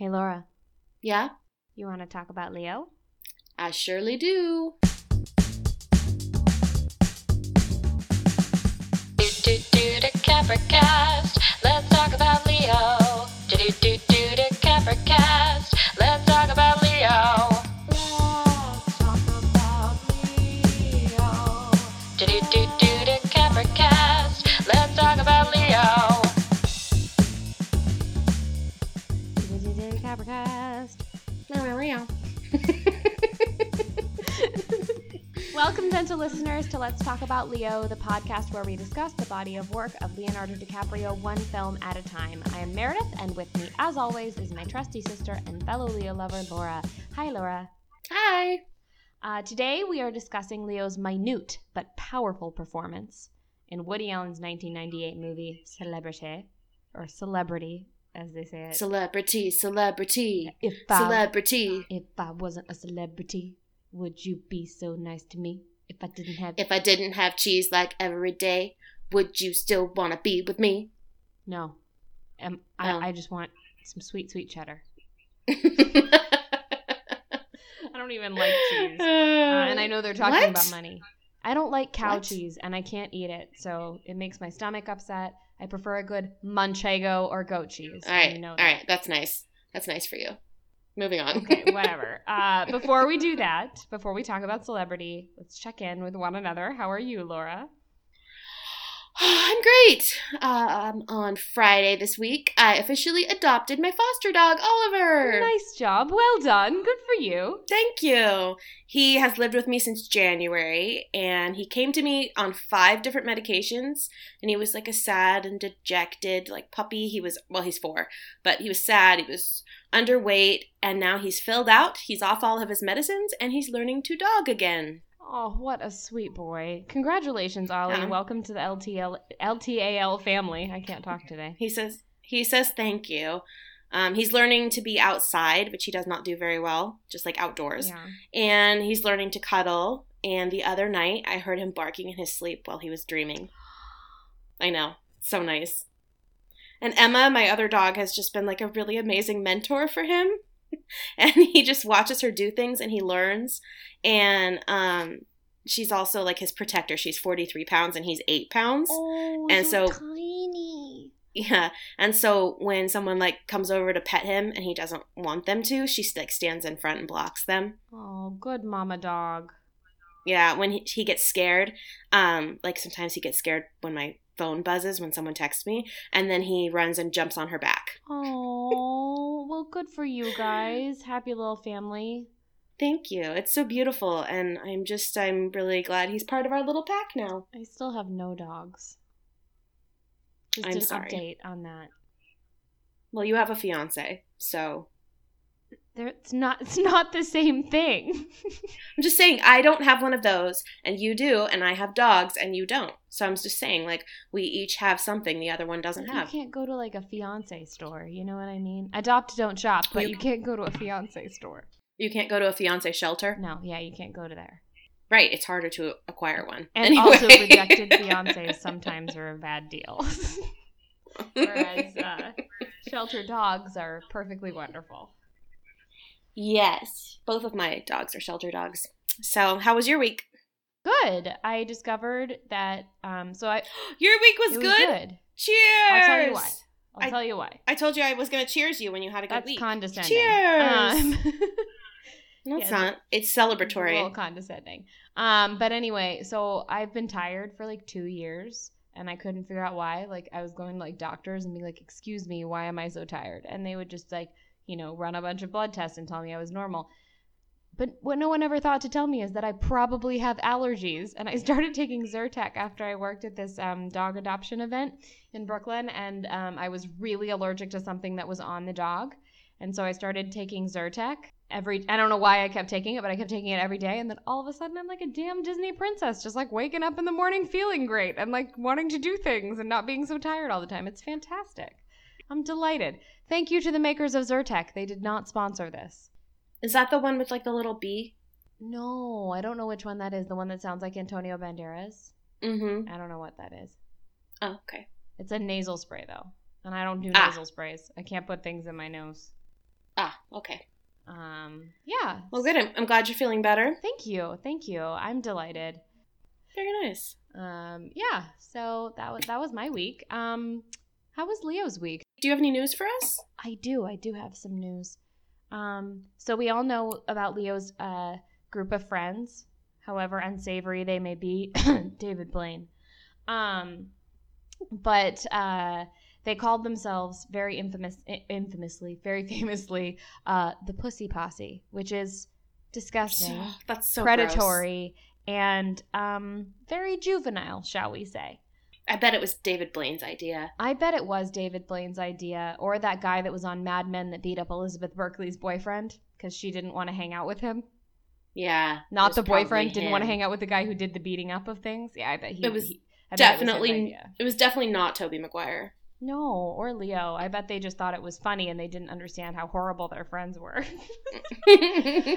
Hey, Laura, Yeah, you want to talk about Leo? I surely do. Do do do the Capricast. Let's talk about Leo. Do do do do the Capricast. Gentle listeners, to Let's Talk About Leo, the podcast where we discuss the body of work of Leonardo DiCaprio one film at a time. I am Meredith, and with me, as always, is my trusty sister and fellow Leo lover, Laura. Hi, Laura. Hi. Uh, today, we are discussing Leo's minute but powerful performance in Woody Allen's 1998 movie Celebrity, or Celebrity, as they say it. Celebrity, celebrity, if I, celebrity. if I wasn't a celebrity, would you be so nice to me? If I didn't have If I didn't have cheese like every day, would you still want to be with me? no, um, I, Oh. I just want some sweet, sweet cheddar. I don't even like cheese, uh, and I know they're talking What? about money. I don't like cow What? cheese, and I can't eat it, so it makes my stomach upset. I prefer a good manchego or goat cheese. All and you know all right, that's nice. That's nice for you. Moving on. okay, whatever. Uh, before we do that, before we talk about celebrity, let's check in with one another. How are you, Laura? I'm great. Um, on Friday this week, I officially adopted my foster dog, Oliver. Nice job. Well done. Good for you. Thank you. He has lived with me since January, and he came to me on five different medications. And he was like a sad and dejected, like puppy. He was, well, he's four, but he was sad. He was underweight, and now he's filled out. He's off all of his medicines, and he's learning to dog again. Oh, what a sweet boy. Congratulations, Ollie. Yeah. Welcome to the LTL LTAL family. I can't talk today. He says, he says thank you. Um, he's learning to be outside, which he does not do very well, just like outdoors. Yeah. And he's learning to cuddle. And the other night, I heard him barking in his sleep while he was dreaming. I know. So nice. And Emma, my other dog, has just been like a really amazing mentor for him. and he just watches her do things and he learns. And um, she's also like his protector. She's 43 pounds and he's 8 pounds. Oh, And so- tiny. Yeah. And so when someone like comes over to pet him and he doesn't want them to, she like stands in front and blocks them. Oh, good mama dog. Yeah, when he, he gets scared, um, like sometimes he gets scared when my phone buzzes when someone texts me, and then he runs and jumps on her back. Oh, well, good for you guys. Happy little family. Thank you. It's so beautiful, and I'm just I'm really glad he's part of our little pack now. I still have no dogs. Just I'm an sorry. update on that. Well, you have a fiance, so it's not. It's not the same thing. I'm just saying I don't have one of those, and you do, and I have dogs, and you don't. So I'm just saying like we each have something the other one doesn't You have. You can't go to like a fiance store. You know what I mean? Adopt, don't shop, but You- you can't go to a fiance store. You can't go to a fiance shelter, No, yeah, you can't go to there. right? It's harder to acquire one. And Anyway. also, rejected fiancés sometimes are a bad deal. Whereas uh, shelter dogs are perfectly wonderful. Yes, both of my dogs are shelter dogs. So, how was your week? Good. I discovered that. Um, so I Your week was, it was good? good. Cheers! I'll tell you why. I'll I- tell you why. I told you I was going to cheers you when you had a good week. That's week. condescending. Cheers! Um, no, it's yeah, not. It's a little celebratory. condescending. Um, but anyway, so I've been tired for like two years, and I couldn't figure out why. Like I was going to like doctors and be like, "Excuse me, why am I so tired?" And they would just like, you know, run a bunch of blood tests and tell me I was normal. But what no one ever thought to tell me is that I probably have allergies. And I started taking Zyrtec after I worked at this um, dog adoption event in Brooklyn, and um, I was really allergic to something that was on the dog. And so I started taking Zyrtec every I don't know why I kept taking it, but I kept taking it every day and then all of a sudden I'm like a damn Disney princess, just like waking up in the morning feeling great and like wanting to do things and not being so tired all the time. It's fantastic. I'm delighted. Thank you to the makers of Zyrtec. They did not sponsor this. Is that the one with like the little bee? No, I don't know which one that is. The one that sounds like Antonio Banderas. Mm-hmm. I don't know what that is. Oh, okay. It's a nasal spray though. And I don't do Ah. nasal sprays. I can't put things in my nose. Ah, okay. Um, yeah. Well, good. I'm, I'm glad you're feeling better. Thank you, thank you. I'm delighted. Very nice. Um, yeah. So that was that was my week. Um, how was Leo's week? Do you have any news for us? I do. I do have some news. Um, so we all know about Leo's uh, group of friends, however unsavory they may be. David Blaine. Um, but uh, they called themselves very infamous, infamously, very famously, uh, the Pussy Posse, which is disgusting, That's so predatory, and um, very juvenile, shall we say. I bet it was David Blaine's idea. I bet it was David Blaine's idea, or that guy that was on Mad Men that beat up Elizabeth Berkley's boyfriend because she didn't want to hang out with him. Yeah. Not the boyfriend didn't want to hang out with the guy who did the beating up of things. Yeah, I bet he. It was he- bet it was Definitely. It was definitely not Tobey Maguire. No, or Leo. I bet they just thought it was funny and they didn't understand how horrible their friends were.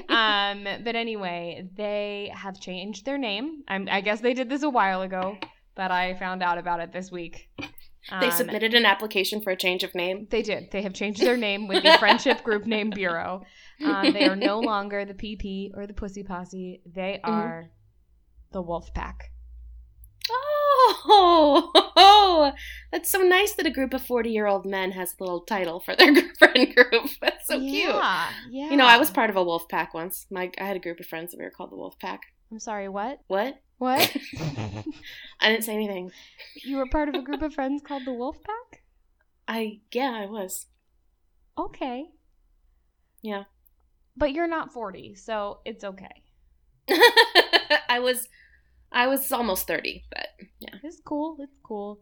um, but anyway, they have changed their name. I'm, I guess they did this a while ago, but I found out about it this week. they Um, submitted an application for a change of name. They did. They have changed their name with the Friendship Group Name Bureau. Um, they are no longer the PP or the Pussy Posse. They Mm-hmm. are the Wolf Pack. Oh, oh! that's so nice that a group of 40 year old men has a little title for their friend group. That's so cute. Yeah, yeah. You know, I was part of a wolf pack once. My, I had a group of friends that we were called the wolf pack. I'm sorry. What? What? What? I didn't say anything. you were part of a group of friends called the Wolf Pack? I, yeah, I was. Okay. Yeah. But you're not 40, so it's okay. I was, I was almost 30, but yeah. It's cool. It's cool.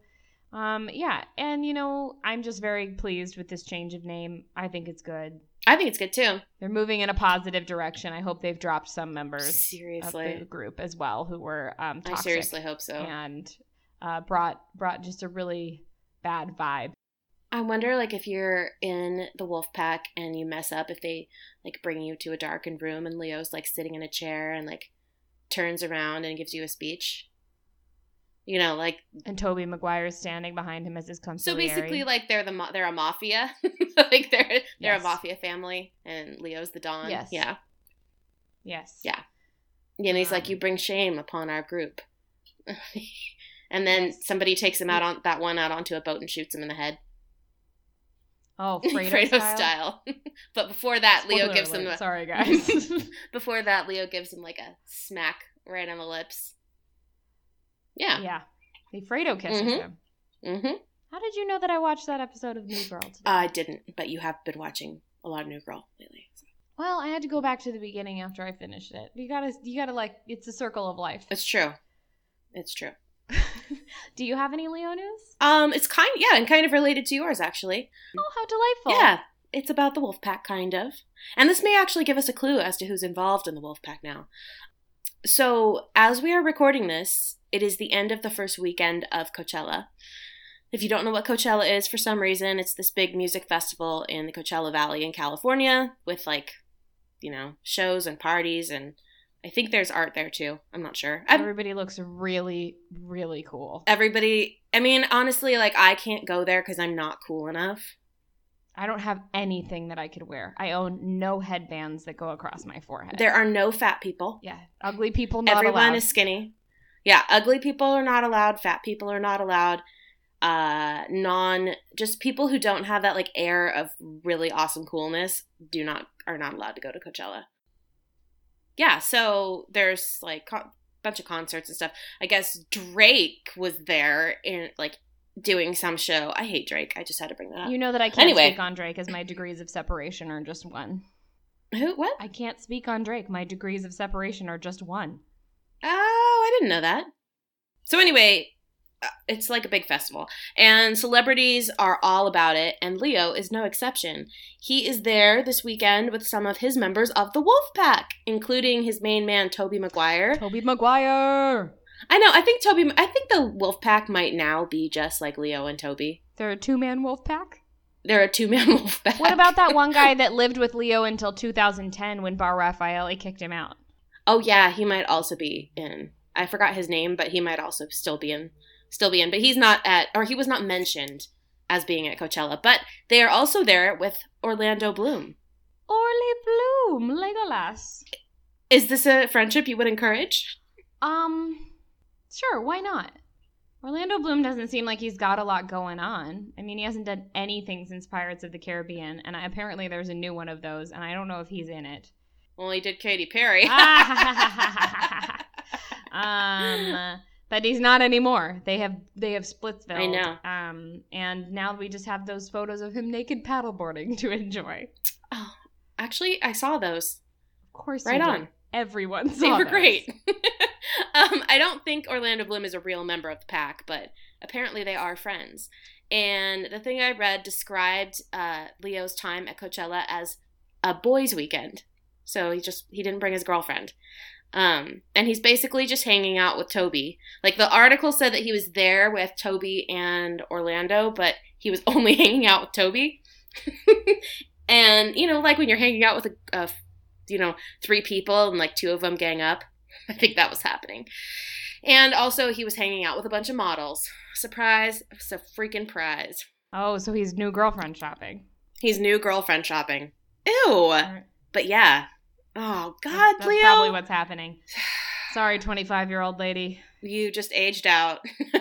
Um, yeah, and you know, I'm just very pleased with this change of name. I think it's good. I think it's good too. They're moving in a positive direction. I hope they've dropped some members. of the Seriously. group as well who were um, I seriously hope so. and uh, brought brought just a really bad vibe. I wonder, like, if you're in the wolf pack and you mess up, if they like bring you to a darkened room and Leo's like sitting in a chair and like turns around and gives you a speech. You know, like And Tobey Maguire is standing behind him as his constable. so basically, like they're the they're a mafia, like they're they're Yes. a mafia family, and Leo's the don. Yes. yeah, yes, Yeah. and he's like, Um, "You bring shame upon our group," and then Yes. somebody takes him out on that one out onto a boat and shoots him in the head, Oh, Fredo, Fredo style. style. but before that, Leo Spoiler gives him a, Sorry, guys. Before that, Leo gives him like a smack right on the lips. Yeah. yeah, the Fredo kisses Mhm. him. Mm-hmm. How did you know that I watched that episode of New Girl today? I didn't, but you have been watching a lot of New Girl lately. so. well, I had to go back to the beginning after I finished it. You gotta, you gotta like, it's a circle of life. It's true. It's true. Do you have any Leo news? Um, it's kind, yeah, and kind of related to yours actually. Oh, how delightful! Yeah, it's about the wolf pack, kind of. And this may actually give us a clue as to who's involved in the wolf pack now. So, as we are recording this, it is the end of the first weekend of Coachella. If you don't know what Coachella is for some reason, it's this big music festival in the Coachella Valley in California with like, you know, shows and parties and I think there's art there too. I'm not sure. Everybody looks really, really cool. everybody, I mean, honestly, like I can't go there cuz I'm not cool enough. I don't have anything that I could wear. I own no headbands that go across my forehead. There are no fat people. yeah, ugly people not Everyone allowed. is skinny. Yeah, ugly people are not allowed. Fat people are not allowed. Uh, non, just people who don't have that like air of really awesome coolness do not are not allowed to go to Coachella. Yeah, so there's like a bunch of concerts and stuff. I guess Drake was there in like doing some show. I hate Drake. I just had to bring that up. you know that I can't Anyway. speak on Drake as my degrees of separation are just one. Who? What? I can't speak on Drake. My degrees of separation are just one. Oh, I didn't know that. So anyway, uh, it's like a big festival, and celebrities are all about it, and Leo is no exception. He is there this weekend with some of his members of the Wolf Pack, including his main man Tobey Maguire. Tobey Maguire. I know. I think Tobey. I think the Wolf Pack might now be just like Leo and Tobey. They're a two man wolf pack. They're a two man Wolf Pack. What about that one guy that lived with Leo until 2010 when Bar Refaeli kicked him out? Oh yeah, he might also be in. I forgot his name, but he might also still be in. Still be in, but he's not at, or he was not mentioned as being at Coachella. But they are also there with Orlando Bloom. Orly Bloom, Legolas. Is this a friendship you would encourage? Um, sure, why not? Orlando Bloom doesn't seem like he's got a lot going on. I mean, he hasn't done anything since Pirates of the Caribbean, and I, apparently there's a new one of those, and I don't know if he's in it. Well, he did Katy Perry. um, but he's not anymore. They have they have Splitsville. I know. Um, and now we just have those photos of him naked paddleboarding to enjoy. oh, actually, I saw those. Of course, Right you did. on. Everyone saw They were those. great. um, I don't think Orlando Bloom is a real member of the pack, but apparently they are friends. And the thing I read described uh, Leo's time at Coachella as a boys' weekend. So he just he didn't bring his girlfriend. Um, and he's basically just hanging out with Tobey. Like the article said that he was there with Tobey and Orlando, but he was only hanging out with Tobey. and you know, like when you're hanging out with a, a you know three people and like two of them gang up. I think that was happening. And also, he was hanging out with a bunch of models. Surprise! It's a freaking prize. Oh, so he's new girlfriend shopping. He's new girlfriend shopping. Ew. But yeah. Oh God, That's, that's probably what's happening. Sorry, 25 year old lady. You just aged out. You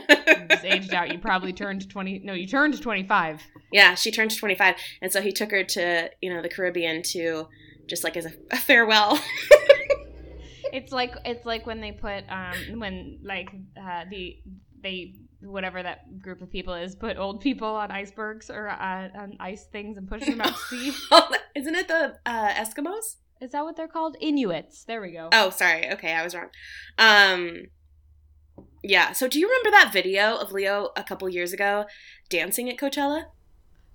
just aged out. You probably turned 20. No, you turned 25. yeah, she turned 25, and so he took her to you know the Caribbean to just like as a, a farewell. It's like it's like when they put um when like uh, the they whatever that group of people is put old people on icebergs or uh, on ice things and push them out to sea. Isn't it the uh, Eskimos? Is that what they're called? Inuits. There we go. Oh, sorry. Okay, I was wrong. Um yeah, so do you remember that video of Leo a couple years ago dancing at Coachella?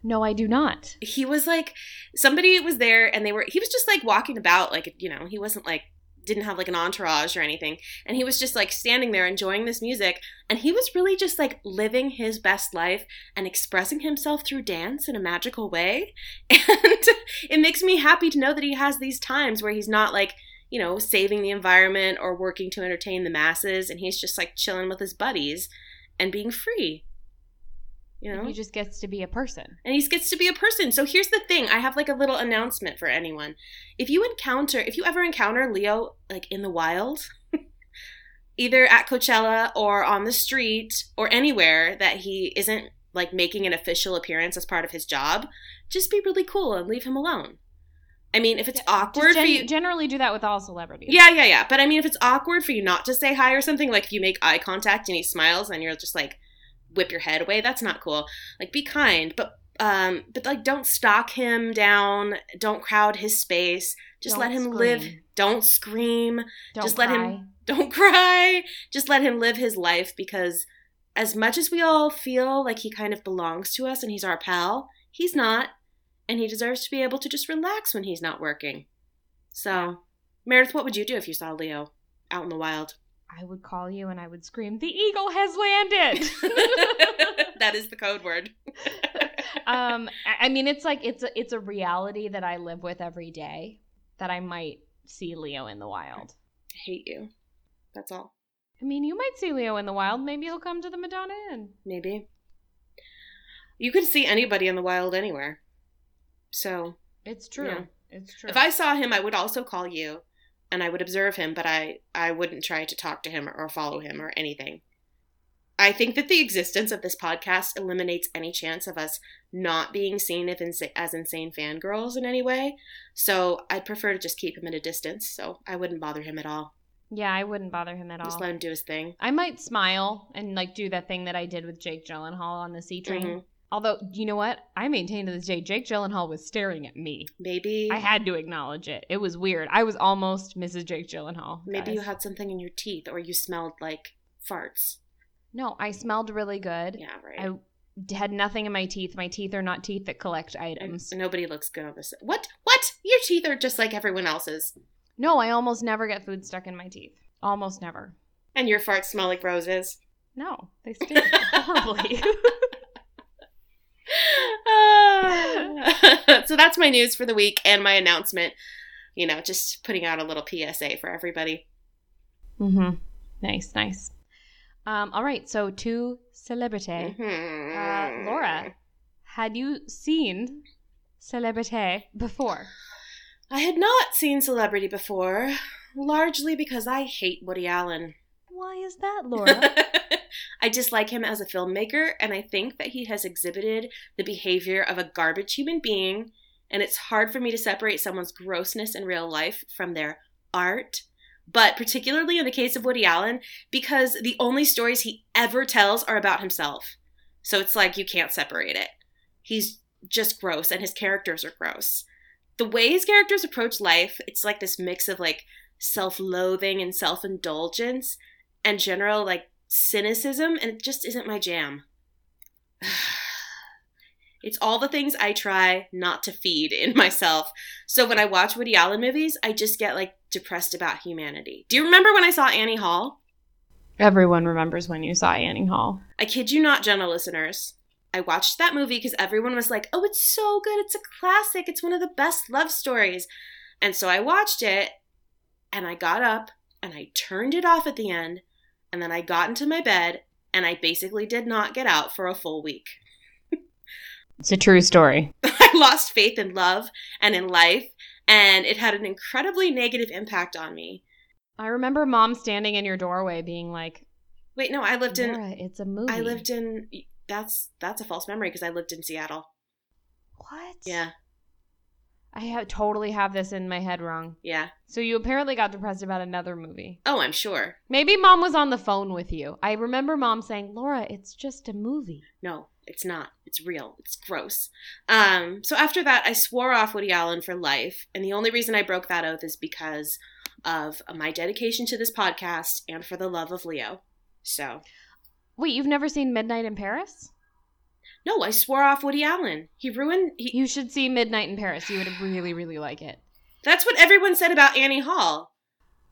No, I do not. He was like somebody was there and they were he was just like walking about like, you know, he wasn't like didn't have like an entourage or anything. And he was just like standing there enjoying this music and he was really just like living his best life and expressing himself through dance in a magical way. And it makes me happy to know that he has these times where he's not like you know, saving the environment or working to entertain the masses, and he's just like chilling with his buddies and being free. You know? He just gets to be a person. and he gets to be a person. So here's the thing I have like a little announcement for anyone. If you encounter, if you ever encounter Leo like in the wild, either at Coachella or on the street or anywhere that he isn't like making an official appearance as part of his job, just be really cool and leave him alone. I mean, if it's awkward Just for you, generally do that with all celebrities. yeah, yeah, yeah. But I mean, if it's awkward for you not to say hi or something, like if you make eye contact and he smiles and you're just like whip your head away, that's not cool. Like be kind, but um, but like don't stalk him down. Don't crowd his space. Just Don't let him scream. live. Don't scream. Don't just let cry. him. Don't cry. Just let him live his life because as much as we all feel like he kind of belongs to us and he's our pal, he's not, and he deserves to be able to just relax when he's not working. So, Meredith, what would you do if you saw Leo out in the wild? I would call you and I would scream, "The eagle has landed!" that is the code word. um, I- mean, it's like it's a, it's a reality that I live with every day. That I might see Leo in the wild. I hate you. That's all. I mean, you might see Leo in the wild. Maybe he'll come to the Madonna Inn. Maybe. You could see anybody in the wild anywhere. So, It's true. It's true. if I saw him, I would also call you and I would observe him, but I, I wouldn't try to talk to him or follow him or anything. I think that the existence of this podcast eliminates any chance of us not being seen as insane fangirls in any way. So I'd prefer to just keep him at a distance, so I wouldn't bother him at all. yeah, I wouldn't bother him at all. Just let him do his thing. I might smile and like do that thing that I did with Jake Gyllenhaal on the C train. Mhm. Although, you know what? I maintain to this day, Jake Gyllenhaal was staring at me. Maybe I had to acknowledge it. It was weird. I was almost Mrs. Jake Gyllenhaal. maybe guys. you had something in your teeth or you smelled like farts. No, I smelled really good. Yeah, right. I had nothing in my teeth. My teeth are not teeth that collect And items. nobody looks good on this. What? What? Your teeth are just like everyone else's. No, I almost never get food stuck in my teeth. Almost never. And your farts smell like roses. No, they stink horribly. Ah. so that's my news for the week and my announcement. You know, just putting out a little PSA for everybody. mm-hmm. Nice, nice. Um, all right, so to celebrity. Mhm. Uh, Laura, had you seen celebrity before? I had not seen Celebrity before, largely because I hate Woody Allen. Why is that, Laura? I dislike him as a filmmaker, and I think that he has exhibited the behavior of a garbage human being, and it's hard for me to separate someone's grossness in real life from their art. But particularly in the case of Woody Allen, because the only stories he ever tells are about himself. So it's like you can't separate it. He's just gross, and his characters are gross. The way his characters approach life, it's like this mix of like self loathing and self indulgence and general like cynicism, and it just isn't my jam. It's all the things I try not to feed in myself. So when I watch Woody Allen movies, I just get like depressed about humanity. Do you remember when I saw Annie Hall? Everyone remembers when you saw Annie Hall. I kid you not, gentle listeners. I watched that movie because everyone was like, oh, it's so good. It's a classic. It's one of the best love stories. And so I watched it and I got up and I turned it off at the end. And then I got into my bed and I basically did not get out for a full week. It's a true story. I lost faith in love and in life, and it had an incredibly negative impact on me. I remember mom standing in your doorway being like, Wait, no, I lived in it's a movie. I lived in that's that's a false memory because I lived in Seattle. What? Yeah. I have, totally have this in my head wrong. Yeah. So you apparently got depressed about another movie. Oh, I'm sure. Maybe mom was on the phone with you. I remember mom saying, Laura, it's just a movie. No, it's not. It's real. It's gross. Um, so after that, I swore off Woody Allen for life, and the only reason I broke that oath is because of my dedication to this podcast and for the love of Leo. So Wait, you've never seen Midnight in Paris? No, I swore off Woody Allen. He ruined. He, You should see Midnight in Paris. You would really, really like it. that's what everyone said about Annie Hall.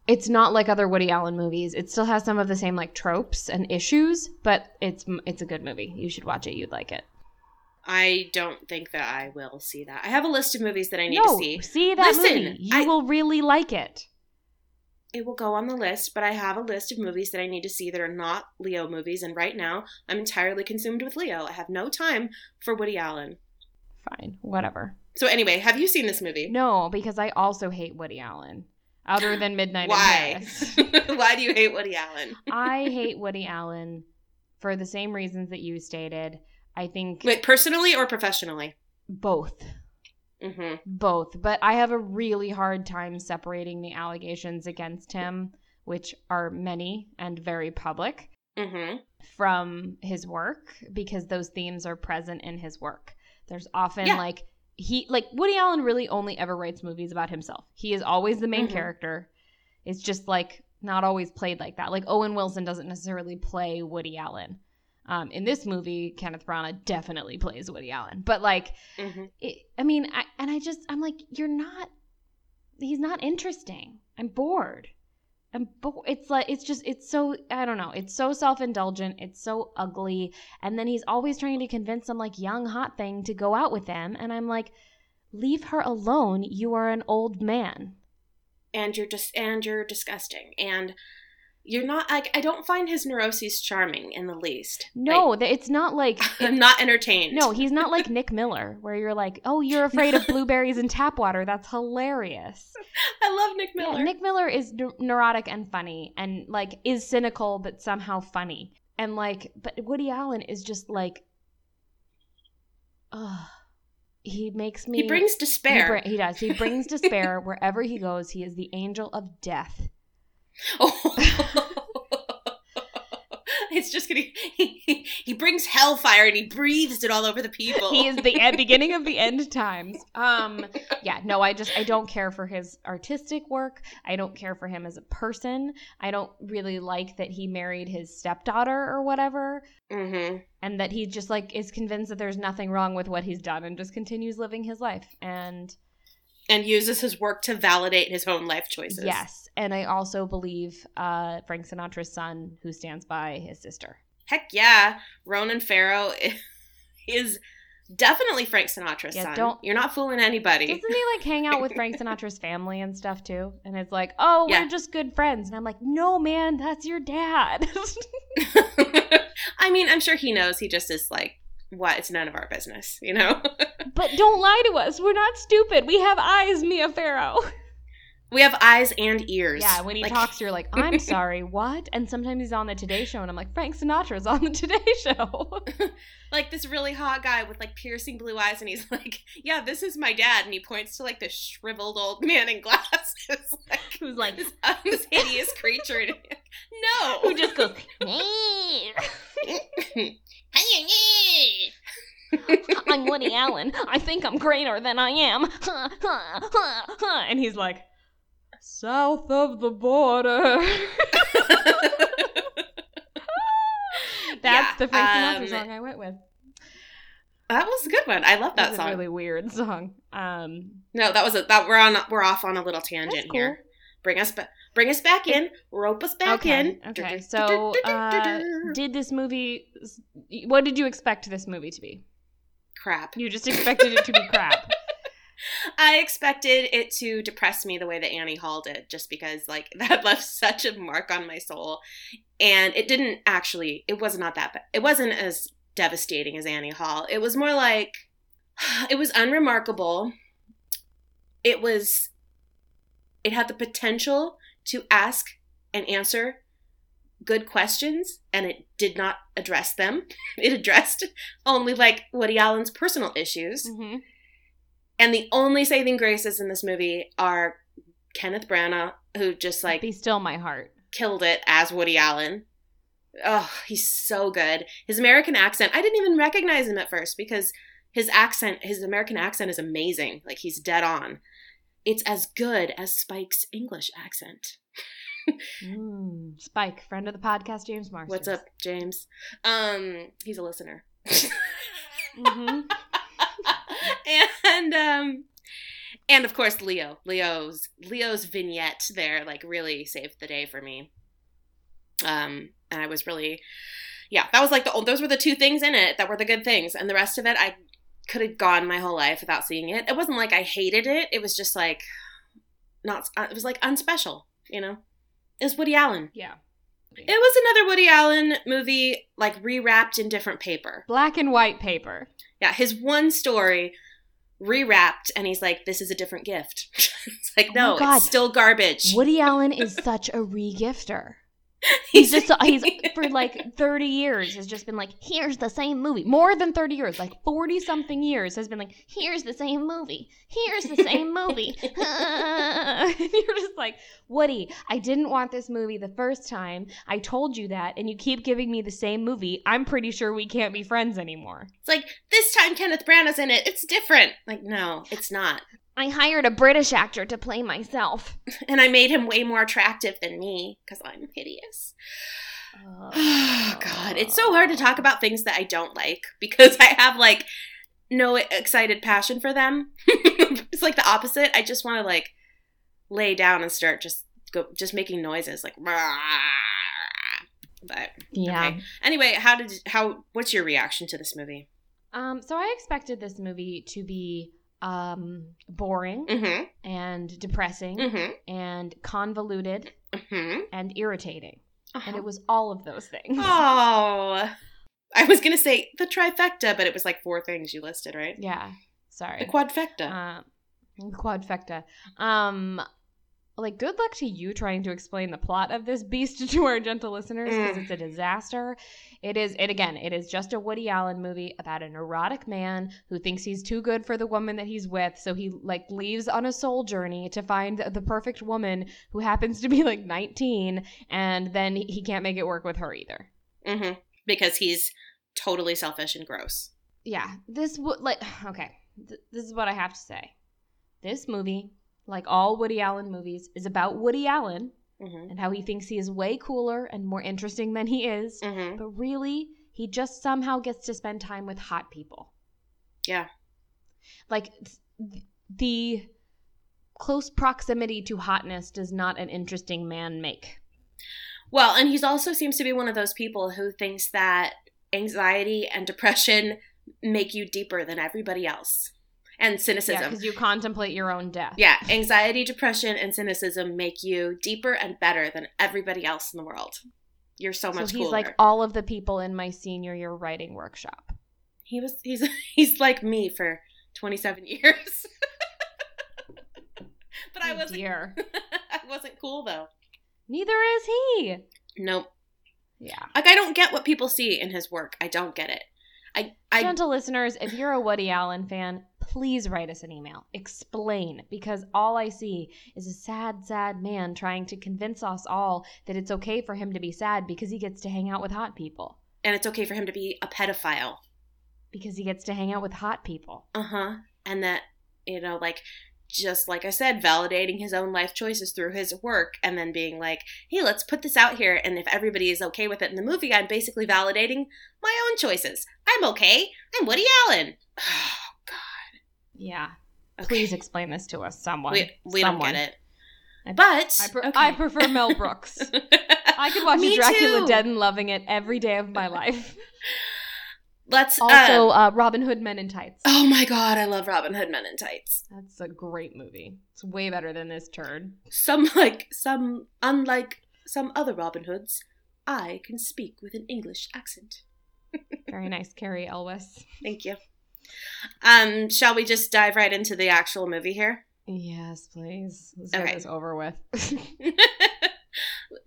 It's not like other Woody Allen movies. It still has some of the same like tropes and issues, but it's it's a good movie. You should watch it. You'd like it. I don't think that I will see that. I have a list of movies that I need no, to see. See that Listen, movie. You I- will really like it. It will go on the list, but I have a list of movies that I need to see that are not Leo movies, and right now I'm entirely consumed with Leo. I have no time for Woody Allen. Fine, whatever. So anyway, have you seen this movie? No, because I also hate Woody Allen. Other than Midnight Why? Why do you hate Woody Allen? I hate Woody Allen for the same reasons that you stated. I think Wait, personally or professionally? both. Mm-hmm. Both. But I have a really hard time separating the allegations against him, which are many and very public, Mm-hmm. from his work because those themes are present in his work. There's often Yeah. like he like Woody Allen really only ever writes movies about himself. He is always the main Mhm. character. It's just like not always played like that. Like Owen Wilson doesn't necessarily play Woody Allen. Um, in this movie, Kenneth Branagh definitely plays Woody Allen, but like Mm-hmm. it, I mean, I, and I just, I'm like, you're not, he's not interesting. I'm bored. I'm bo- It's like, it's just, it's so, I don't know. It's so self indulgent. It's so ugly. And then he's always trying to convince some like young hot thing to go out with him. And I'm like, leave her alone. You are an old man. And you're just and you're disgusting. And you're not like I don't find his neuroses charming in the least. No, th- it's not like, Like, I'm not entertained. no, he's not like Nick Miller, where you're like, oh, you're afraid of blueberries and tap water. That's hilarious. I love Nick Miller. Yeah, Nick Miller is neu- neurotic and funny and like is cynical but somehow funny. And like but Woody Allen is just like ugh. He makes me he brings he, despair. br- he does. He brings despair wherever he goes. He is the angel of death. Oh. it's just gonna. He, he brings hellfire and he breathes it all over the people. He is the end, beginning of the end times. Um yeah, no, I just I don't care for his artistic work. I don't care for him as a person. I don't really like that he married his stepdaughter or whatever. hmm and that he just like is convinced that there's nothing wrong with what he's done and just continues living his life and And uses his work to validate his own life choices. yes and i also believe uh frank sinatra's son who stands by his sister Heck yeah, Ronan Farrow is definitely Frank Sinatra's Yeah, son. don't- You're not fooling anybody. doesn't he like hang out with frank sinatra's family and stuff too and it's like oh Yeah. we're just good friends and i'm like no man that's your dad I mean, I'm sure he knows. He just is like what? It's none of our business, you know? But don't lie to us. We're not stupid. We have eyes, Mia Farrow. we have eyes and ears. Yeah, when he Like, talks, you're like, I'm sorry, what? And sometimes he's on the Today Show, and I'm like, Frank Sinatra's on the Today Show. like this really hot guy with like piercing blue eyes, and he's like, "Yeah, this is my dad," and he points to like this shriveled old man in glasses, like Who's like, this, uh, this hideous creature. And like, no, who just goes, I'm Woody Allen. I think I'm greater than I am. and he's like, south of the border. That's Yeah, the Frank Sinatra um, song I went with. that was a good one. I love that song. a really weird song. Um, No, that was a that we're on we're off on a little tangent cool. here. Bring us back, bring us back in, rope us back okay. in. Okay. So, uh, did this movie? What did you expect this movie to be? crap. You just expected it to be crap. I expected it to depress me the way that Annie Hall did, just because like that left such a mark on my soul, and it didn't actually. It was not that bad. It wasn't as devastating as Annie Hall. It was more like it was unremarkable. It was. It had the potential to ask and answer good questions, and it did not address them. It addressed only like Woody Allen's personal issues. hmm And the only saving graces in this movie are Kenneth Branagh, who just like Be still my heart. killed it as Woody Allen. Oh, he's so good. His American accent, I didn't even recognize him at first because his accent, his American accent is amazing. Like he's dead on. It's as good as Spike's English accent. Mm, Spike, friend of the podcast, James Marsters. What's up, James? Um, he's a listener. hmm and um and of course Leo. Leo's Leo's vignette there like really saved the day for me. Um and I was really yeah, that was like the those were the two things in it that were the good things and the rest of it I could have gone my whole life without seeing it. It wasn't like I hated it. It was just like not uh, it was like unspecial, you know. It was Woody Allen. Yeah. It was another Woody Allen movie like rewrapped in different paper. Black and white paper. Yeah, his one story rewrapped, and he's like, "This is a different gift." it's like, Oh no, it's still garbage. Woody Allen is such a regifter. He's just he's for like 30 years has just been like, here's the same movie. More than 30 years, like 40 something years has been like, here's the same movie. Here's the same movie. and you're just like, Woody, I didn't want this movie the first time. I told you that, and you keep giving me the same movie. I'm pretty sure we can't be friends anymore. It's like this time Kenneth Branagh's in it. It's different. Like, no, it's not. I hired a British actor to play myself. And I made him way more attractive than me because I'm hideous. Oh God, it's so hard to talk about things that I don't like because I have like no excited passion for them. it's like the opposite. I just want to like lay down and start just go just making noises like. But Yeah. okay. Anyway, how did how? What's your reaction to this movie? Um, so I expected this movie to be um boring Mm-hmm. and depressing Mm-hmm. and convoluted Mm-hmm. and irritating. And it was all of those things. Oh, I was gonna say the trifecta, but it was like four things you listed, right? Yeah. Sorry. The quadfecta. Um, quadfecta. Um, like good luck to you trying to explain the plot of this beast to our gentle listeners because Mm. it's a disaster. It is. It again. It is just a Woody Allen movie about a neurotic man who thinks he's too good for the woman that he's with, so he like leaves on a soul journey to find the perfect woman who happens to be like 19, and then he can't make it work with her either. mm-hmm. Because he's totally selfish and gross. yeah this would like okay th- this is what i have to say this movie like all woody allen movies is about woody allen Mm-hmm. and how he thinks he is way cooler and more interesting than he is Mm-hmm. but really he just somehow gets to spend time with hot people Yeah. like th- the close proximity to hotness does not an interesting man make Well, and he's also seems to be one of those people who thinks that anxiety and depression make you deeper than everybody else, and yeah cynicism. because you contemplate your own death Yeah, anxiety, depression, and cynicism make you deeper and better than everybody else in the world. You're so much. so he's cooler. like all of the people in my senior year writing workshop He was he's he's like me for 27 years. but I Oh, wasn't dear. I wasn't cool though. Neither is he. Nope. Yeah. Like I don't get what people see in his work. I don't get it. I I Gentle listeners, if you're a Woody Allen fan, please write us an email. Explain, because all I see is a sad, sad man trying to convince us all that it's okay for him to be sad because he gets to hang out with hot people. and it's okay for him to be a pedophile. Because he gets to hang out with hot people. Uh-huh. And that, you know, like just like I said, validating his own life choices through his work and then being like, hey, let's put this out here. And if everybody is okay with it in the movie, I'm basically validating my own choices. I'm okay. I'm Woody Allen. Yeah. Okay. Please explain this to us, someone. We, we don't Someone. get it. I- But I, pre- okay. I prefer Mel Brooks. I could watch Me Dracula too. Dead and loving it every day of my life. Let's Also, uh, uh, Robin Hood Men in Tights. oh my god, I love Robin Hood Men in Tights. That's a great movie. It's way better than this turd. Some like some unlike some other Robin Hoods, I can speak with an English accent. Very nice, Cary Elwes. Thank you. Um, shall we just dive right into the actual movie here? Yes, please. Let's Okay. get this over with.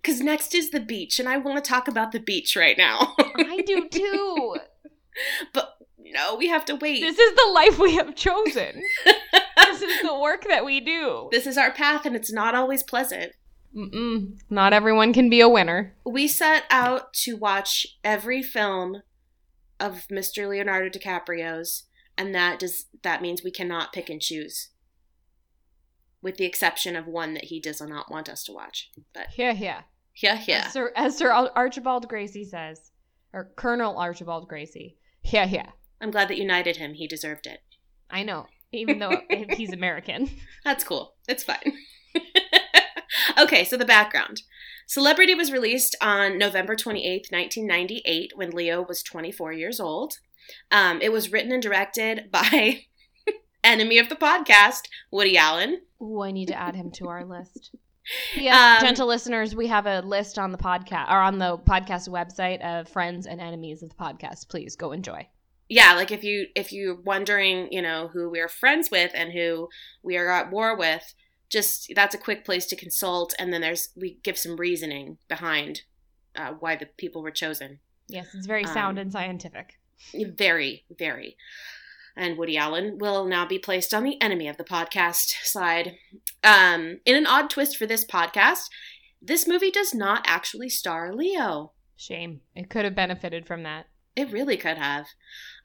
Because next is the beach, and I want to talk about the beach right now. I do too. but no, we have to wait. This is the life we have chosen. this is the work that we do. this is our path, and it's not always pleasant. Mm-mm. Not everyone can be a winner. We set out to watch every film of Mr. Leonardo DiCaprio's, and that does that means we cannot pick and choose, with the exception of one that he does not want us to watch. But Yeah, yeah. yeah, yeah. As Sir, as Sir Archibald Gracie says, or Colonel Archibald Gracie. Yeah, yeah. I'm glad that you knighted him. He deserved it. I know. Even though he's American. That's cool. It's fine. okay, so the background. Celebrity was released on November 28th, 1998, when Leo was 24 years old. Um, it was written and directed by enemy of the podcast, Woody Allen. Ooh, I need to add him to our list. Yes, Um, gentle listeners, we have a list on the podcast or on the podcast website of friends and enemies of the podcast. Please go enjoy. Yeah, like if you if you're wondering, you know, who we're friends with and who we are at war with, just that's a quick place to consult, and then there's we give some reasoning behind uh, why the people were chosen. Yes, it's very sound Um, and scientific. Very, very. And Woody Allen will now be placed on the enemy of the podcast side. Um, in an odd twist for this podcast, this movie does not actually star Leo. Shame. It could have benefited from that. It really could have.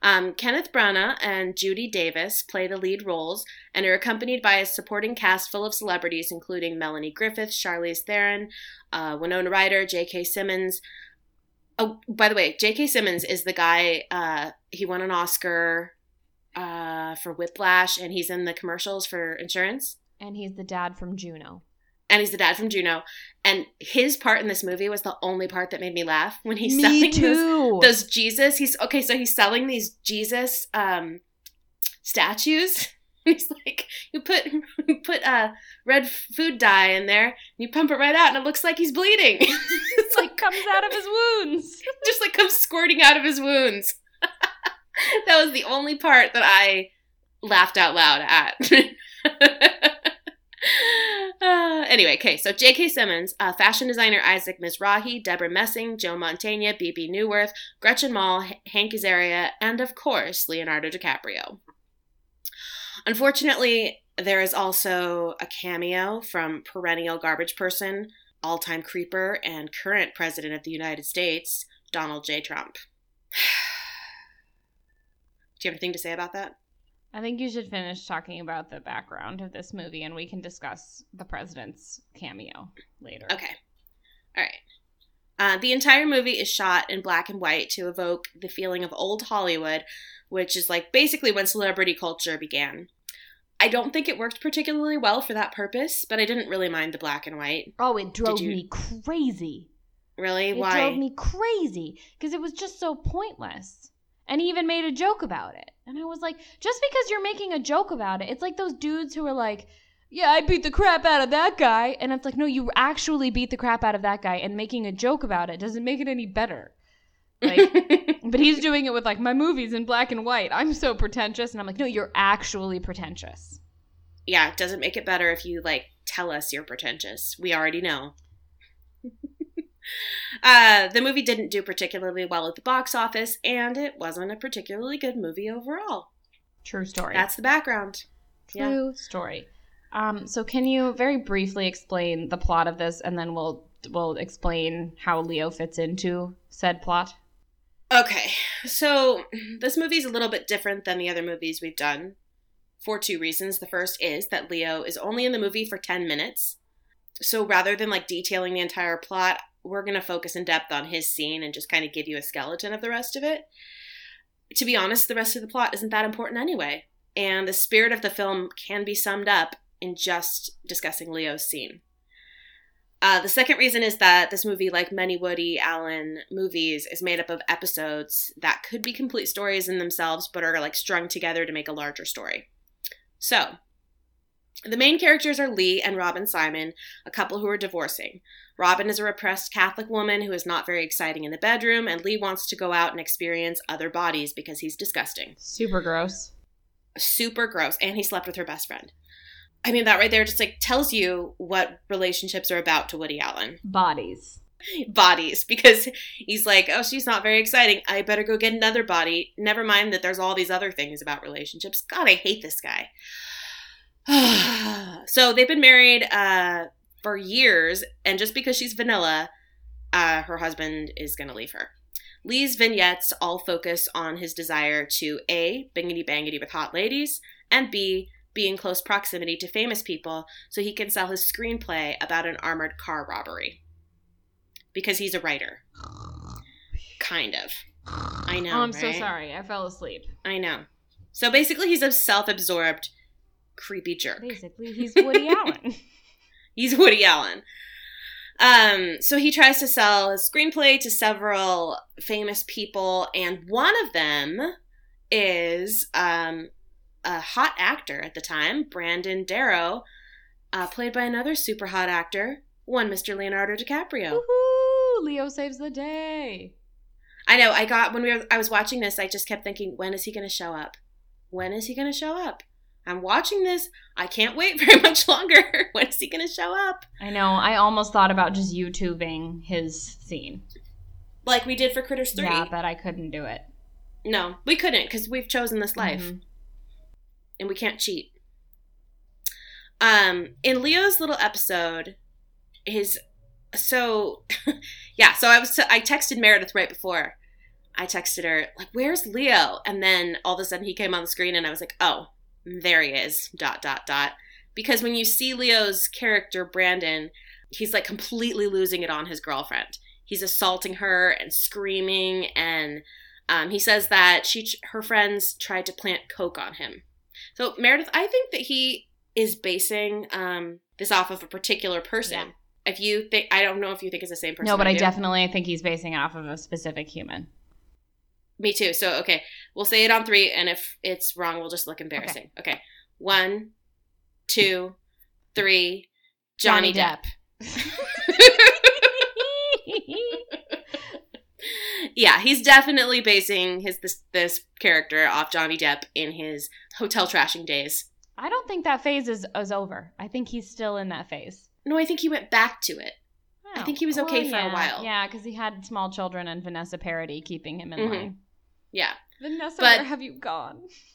Um, Kenneth Branagh and Judy Davis play the lead roles and are accompanied by a supporting cast full of celebrities, including Melanie Griffith, Charlize Theron, uh, Winona Ryder, J.K. Simmons. Oh, by the way, J.K. Simmons is the guy. Uh, he won an Oscar uh, for Whiplash, and he's in the commercials for insurance. And he's the dad from Juno. And he's the dad from Juno. And his part in this movie was the only part that made me laugh when he's Me selling those too. those Jesus. He's okay, so he's selling these Jesus um statues. He's like, you put you put uh red food dye in there, and you pump it right out, and it looks like he's bleeding. it's like comes out of his wounds. just like comes squirting out of his wounds. that was the only part that I laughed out loud at. Uh, anyway, okay, so J.K. Simmons, uh, fashion designer Isaac Mizrahi, Debra Messing, Joe Mantegna, Bebe Neuwirth, Gretchen Mol, H- Hank Azaria, and of course, Leonardo DiCaprio. Unfortunately, there is also a cameo from perennial garbage person, all time creeper, and current president of the United States, Donald J. Trump. Do you have anything to say about that? I think you should finish talking about the background of this movie and we can discuss the president's cameo later. Okay. All right. Uh, the entire movie is shot in black and white to evoke the feeling of old Hollywood, which is like basically when celebrity culture began. I don't think it worked particularly well for that purpose, but I didn't really mind the black and white. Oh, it drove you- me crazy. Really? It Why? It drove me crazy because it was just so pointless. And he even made a joke about it. And I was like, just because you're making a joke about it, it's like those dudes who are like, yeah, I beat the crap out of that guy. And it's like, no, you actually beat the crap out of that guy, and making a joke about it doesn't make it any better. Like, but he's doing it with like my movies in black and white. I'm so pretentious, and I'm like, no, you're actually pretentious. yeah, it doesn't make it better if you like tell us you're pretentious. We already know. uh, the movie didn't do particularly well at the box office, and it wasn't a particularly good movie overall. True story. That's the background. yeah. True story. Um, so can you very briefly explain the plot of this, and then we'll we'll explain how Leo fits into said plot. Okay, so this movie's a little bit different than the other movies we've done for two reasons. The first is that Leo is only in the movie for 10 minutes. So rather than like detailing the entire plot, we're going to focus in depth on his scene and just kind of give you a skeleton of the rest of it. To be honest, the rest of the plot isn't that important anyway. And the spirit of the film can be summed up in just discussing Leo's scene. Uh, the second reason is that this movie, like many Woody Allen movies, is made up of episodes that could be complete stories in themselves, but are like strung together to make a larger story. So, the main characters are Lee and Robin Simon, a couple who are divorcing. Robin is a repressed Catholic woman who is not very exciting in the bedroom, and Lee wants to go out and experience other bodies because he's disgusting. Super gross. Super gross. And he slept with her best friend. I mean, that right there just like tells you what relationships are about to Woody Allen. Bodies. Bodies, because he's like, oh, she's not very exciting. I better go get another body. Never mind that there's all these other things about relationships. God, I hate this guy. so they've been married uh, for years, and just because she's vanilla, uh, her husband is going to leave her. Lee's vignettes all focus on his desire to A, bingity bangity with hot ladies, and B, be in close proximity to famous people so he can sell his screenplay about an armored car robbery. Because he's a writer. Kind of. I know. oh, I'm so sorry. I fell asleep. I know. So basically, he's a self absorbed, creepy jerk. Basically, he's Woody Allen. He's Woody Allen. Um, so he tries to sell his screenplay to several famous people, and one of them is um, a hot actor at the time, Brandon Darrow, uh, played by another super hot actor, one Mr. Leonardo DiCaprio. Woohoo! Leo saves the day. I know. I got when we were. I was watching this. I just kept thinking, when is he going to show up? When is he going to show up? I'm watching this. I can't wait very much longer. when is he going to show up? I know. I almost thought about just YouTubing his scene. Like we did for Critters Three. Yeah, but I couldn't do it. No, we couldn't because we've chosen this life, Mhm. And we can't cheat. Um, in Leo's little episode, his so yeah. So I was I texted Meredith right before. I texted her like, "Where's Leo?" And then all of a sudden he came on the screen, and I was like, "Oh, there he is." Dot dot dot. Because when you see Leo's character Brandon, he's like completely losing it on his girlfriend. He's assaulting her and screaming, and um, he says that she her friends tried to plant coke on him. So Meredith, I think that he is basing um, this off of a particular person. Yeah. If you think, I don't know if you think it's the same person. No, but I do. definitely think he's basing it off of a specific human. Me too. So okay, we'll say it on three, and if it's wrong, we'll just look embarrassing. Okay, one, two, three. Johnny, Depp. yeah, he's definitely basing his this this character off Johnny Depp in his hotel trashing days. I don't think that phase is, is over. I think he's still in that phase. No, I think he went back to it. I think he was okay for a while. Yeah, because he had small children and Vanessa Paradis keeping him in Mhm. line. Yeah. Vanessa, But- where have you gone?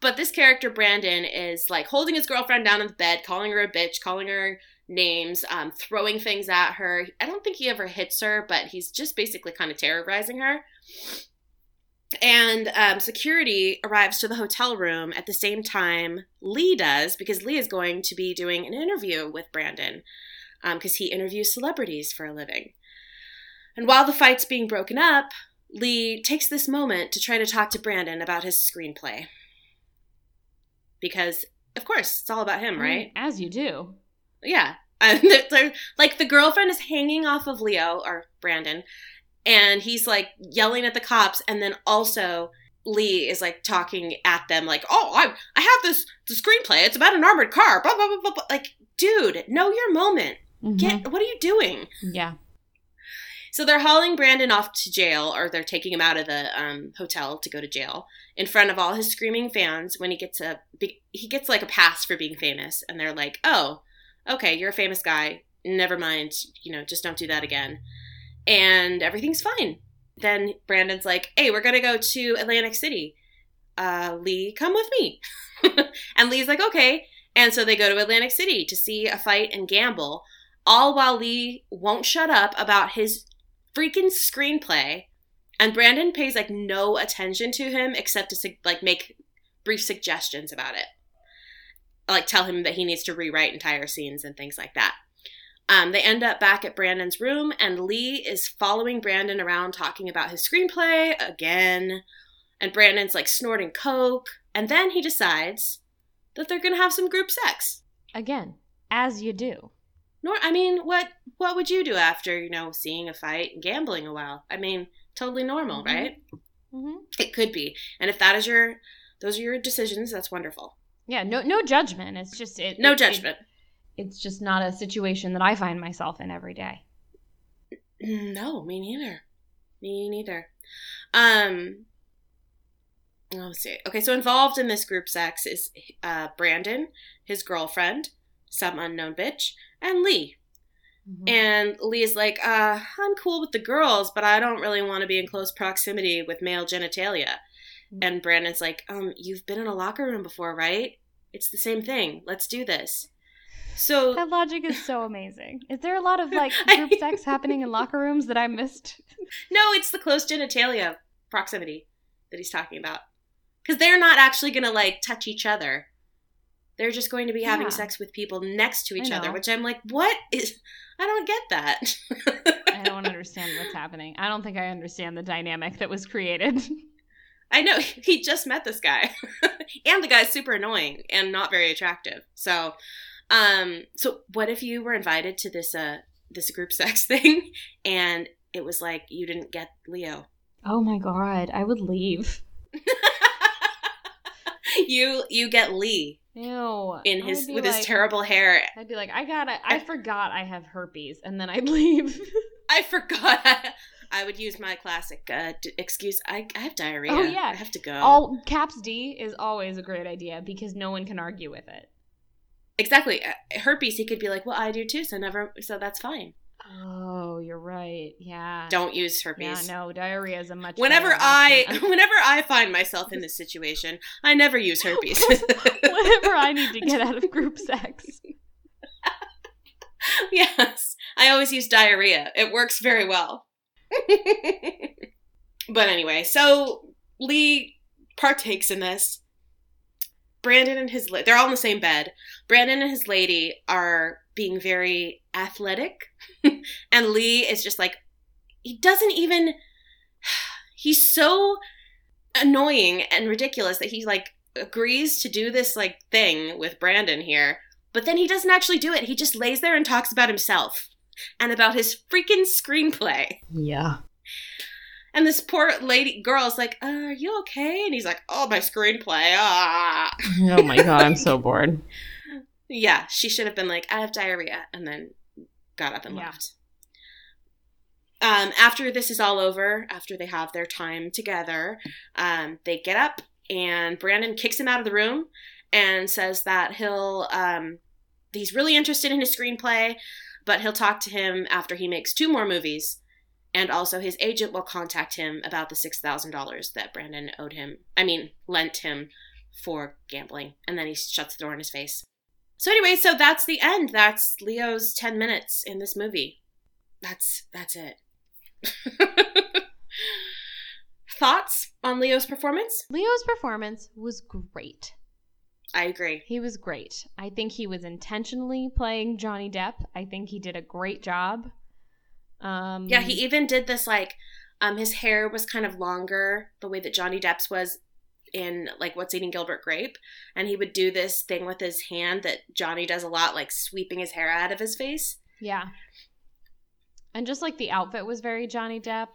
but this character Brandon is like holding his girlfriend down in the bed, calling her a bitch, calling her names, um, throwing things at her. I don't think he ever hits her, but he's just basically kind of terrorizing her. And um, security arrives to the hotel room at the same time Lee does, because Lee is going to be doing an interview with Brandon, because he interviews celebrities for a living. And while the fight's being broken up, Lee takes this moment to try to talk to Brandon about his screenplay. Because, of course, it's all about him, right? As you do. Yeah. And they're- they're- like the girlfriend is hanging off of Leo or Brandon, and he's like yelling at the cops, and then also Lee is like talking at them, like, "Oh, I I have this the screenplay. It's about an armored car." Blah blah blah blah. blah. Like, dude, know your moment. Mhm. Get what are you doing? Yeah. So they're hauling Brandon off to jail, or they're taking him out of the um, hotel to go to jail in front of all his screaming fans. When he gets a he gets like a pass for being famous, and they're like, "Oh, okay, you're a famous guy. Never mind. You know, just don't do that again." And everything's fine. Then Brandon's like, "Hey, we're gonna go to Atlantic City. Uh, Lee, come with me." and Lee's like, "Okay." And so they go to Atlantic City to see a fight and gamble, all while Lee won't shut up about his freaking screenplay. And Brandon pays like no attention to him except to like make brief suggestions about it. Like tell him that he needs to rewrite entire scenes and things like that. Um, they end up back at Brandon's room, and Lee is following Brandon around talking about his screenplay again. And Brandon's like snorting coke. And then he decides that they're gonna have some group sex. Again, as you do. Nor, I mean, what what would you do after you know seeing a fight and gambling a while? I mean, totally normal, Mhm. right? hmm It could be, and if that is your those are your decisions, that's wonderful. Yeah, no, no judgment. It's just it. No it- judgment. it- it's just not a situation that I find myself in every day. No, me neither. Me neither. Um, let's see. Okay, so involved in this group sex is uh, Brandon, his girlfriend, some unknown bitch, and Lee. Mhm. And Lee's like, uh, I'm cool with the girls, but I don't really want to be in close proximity with male genitalia. And Brandon's like, um, you've been in a locker room before, right? It's the same thing. Let's do this. So That logic is so amazing. Is there a lot of like group sex happening in locker rooms that I missed? no, it's the close genitalia proximity that he's talking about. Because they're not actually going to like touch each other. They're just going to be having Yeah. sex with people next to each other, which I'm like, what is? I don't get that. I don't understand what's happening. I don't think I understand the dynamic that was created. I know he just met this guy, and the guy's super annoying and not very attractive. So, um, so what if you were invited to this uh this group sex thing, and it was like you didn't get Leo? oh my god, I would leave. you you get Lee Ew. in his with his terrible hair. I'd be like, I gotta, I forgot I have herpes, and then I'd leave. I forgot. I would use my classic uh, d- excuse. I, I have diarrhea. Oh, yeah. I have to go. All caps D is always a great idea because no one can argue with it. exactly. Uh, herpes. He could be like, well, I do too. So never. So that's fine. Oh, you're right. Yeah. Don't use Yeah, herpes. no, diarrhea is a much. Whenever I, whenever I find myself in this situation, I never use herpes. whenever I need to get out of group sex. yes, I always use diarrhea. It works very well. but anyway, so Lee partakes in this. Brandon and his they're all in the same bed. Brandon and his lady are being very athletic, and Lee is just like he doesn't even. He's so annoying and ridiculous that he like agrees to do this like thing with Brandon here, but then he doesn't actually do it. He just lays there and talks about himself and about his freaking screenplay. Yeah. And this poor lady girl's like, uh, "Are you okay?" And he's like, "Oh, my screenplay." Ah. Oh my god, I'm so bored. Yeah, she should have been like, "I have diarrhea," and then got up and Yeah. left. Um, after this is all over, after they have their time together, um, they get up and Brandon kicks him out of the room and says that he'll um, he's really interested in his screenplay, but he'll talk to him after he makes two more movies, and also his agent will contact him about the six thousand dollars that Brandon owed him. I mean, lent him for gambling, and then he shuts the door in his face. So anyway, so that's the end. That's Leo's 10 minutes in this movie. That's that's it. Thoughts on Leo's performance? Leo's performance was great. I agree. He was great. I think he was intentionally playing Johnny Depp. I think he did a great job. Um, Yeah, he even did this like um his hair was kind of longer the way that Johnny Depp's was in like What's Eating Gilbert Grape and he would do this thing with his hand that Johnny does a lot like sweeping his hair out of his face. Yeah. And just like the outfit was very Johnny Depp.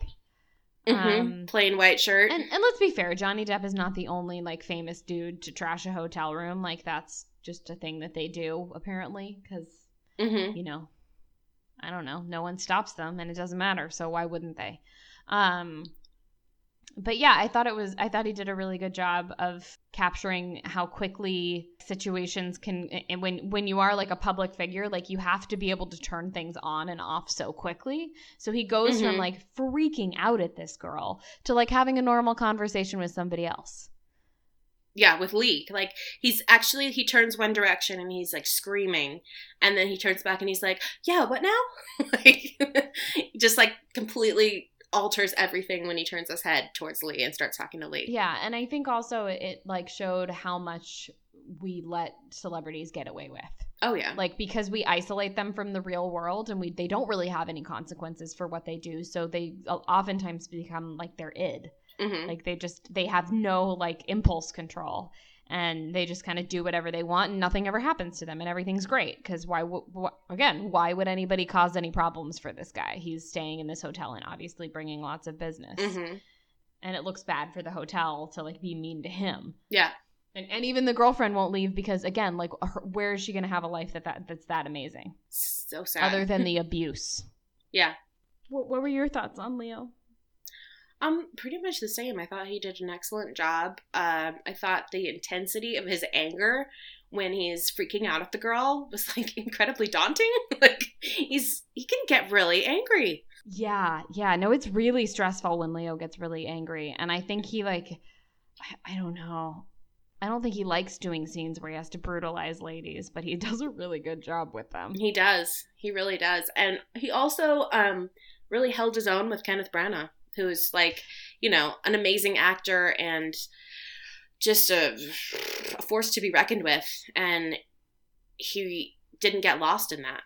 Mhm. Um, Plain white shirt. And and let's be fair, Johnny Depp is not the only like famous dude to trash a hotel room. Like that's just a thing that they do apparently cuz Mhm. you know, I don't know, no one stops them and it doesn't matter, so why wouldn't they? Um but yeah, I thought it was I thought he did a really good job of capturing how quickly situations can and when when you are like a public figure, like you have to be able to turn things on and off so quickly. So he goes from Mhm. like freaking out at this girl to like having a normal conversation with somebody else. Yeah, with Lee. Like he's actually he turns one direction and he's like screaming, and then he turns back and he's like, "Yeah, what now?" like just like completely alters everything when he turns his head towards Lee and starts talking to Lee. Yeah, and I think also it, like showed how much we let celebrities get away with. Oh yeah. Like because we isolate them from the real world and we they don't really have any consequences for what they do, so they oftentimes become like their id. hmm Like they just they have no like impulse control and they just kind of do whatever they want and nothing ever happens to them and everything's great because why would wh- again why would anybody cause any problems for this guy? He's staying in this hotel and obviously bringing lots of business. Hmm and it looks bad for the hotel to like be mean to him. Yeah. and, and even the girlfriend won't leave because again like her, where is she going to have a life that, that that's that amazing? So sad. other than the abuse. Yeah. what, what were your thoughts on leo Um, pretty much the same. I thought he did an excellent job. Um, I thought the intensity of his anger when he's freaking out at the girl was like incredibly daunting. like he's he can get really angry. Yeah, yeah. No, it's really stressful when Leo gets really angry. And I think he, like, I, I don't know. I don't think he likes doing scenes where he has to brutalize ladies, but he does a really good job with them. He does. He really does. And he also um really held his own with Kenneth Branagh, who's like, you know, an amazing actor and just a, a force to be reckoned with. And he didn't get lost in that.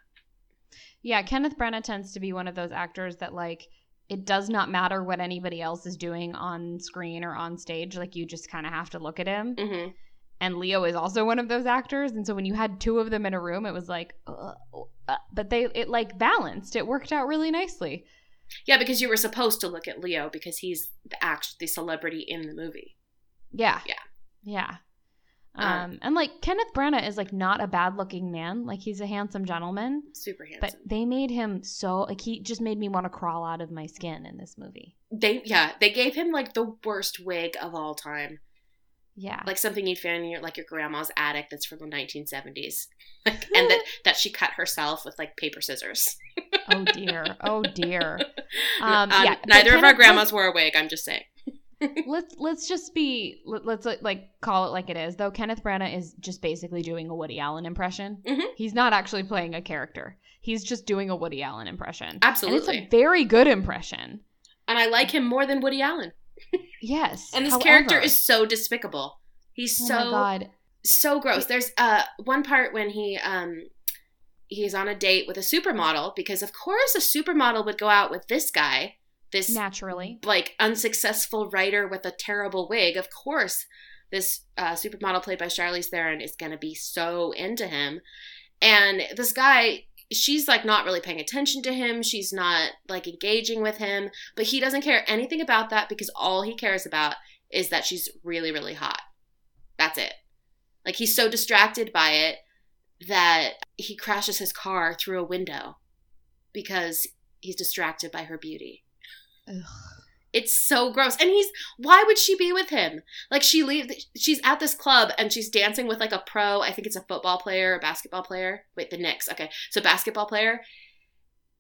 Yeah, Kenneth Branagh tends to be one of those actors that, like, it does not matter what anybody else is doing on screen or on stage. Like, you just kind of have to look at him. hmm and Leo is also one of those actors. And so when you had two of them in a room, it was like, uh, uh, but they it like balanced. It worked out really nicely. Yeah, because you were supposed to look at Leo because he's the act the celebrity in the movie. Yeah, Yeah. yeah. Uh, Um, and like Kenneth Branagh is like not a bad looking man. Like he's a handsome gentleman, Super handsome. but they made him so like he just made me want to crawl out of my skin in this movie. they yeah, they gave him like the worst wig of all time. Yeah, Like something you'd find in your like your grandma's attic that's from the 1970s. Like, and that that she cut herself with like paper scissors. oh dear, oh dear. Um, Uh, yeah, neither of our grandmas wore a wig, I'm just saying. let's let's just be let, let's like call it like it is though kenneth branagh is just basically doing a woody allen impression Mhm. he's not actually playing a character he's just doing a woody allen impression absolutely and Absolutely. it's a very good impression And I like him more than Woody Allen. Yes And this However- character is so despicable. He's oh so god so gross. There's uh one part when he um he's on a date with a supermodel because of course a supermodel would go out with this guy, this naturally like unsuccessful writer with a terrible wig. Of course, this uh, supermodel played by Charlize Theron is going to be so into him. And this guy, she's like not really paying attention to him. She's not like engaging with him, but he doesn't care anything about that because all he cares about is that she's really, really hot. That's it. Like he's so distracted by it that he crashes his car through a window because he's distracted by her beauty. Ugh. It's so gross. And he's why would she be with him? Like she leave she's at this club and she's dancing with like a pro, I think it's a football player, a basketball player. Wait, the Knicks. Okay. So basketball player,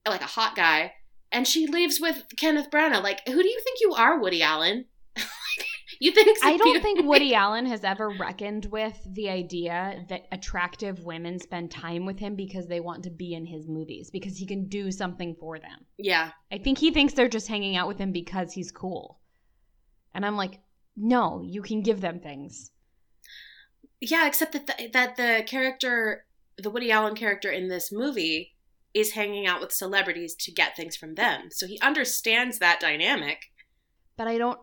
like a hot guy, and she leaves with Kenneth Branagh. Like, who do you think you are, Woody Allen? you think i don't think woody allen has ever reckoned with the idea that attractive women spend time with him because they want to be in his movies because he can do something for them Yeah. I think he thinks they're just hanging out with him because he's cool. And I'm like, no, you can give them things. Yeah, except that the, that the character, the Woody Allen character in this movie, is hanging out with celebrities to get things from them. So he understands that dynamic. But I don't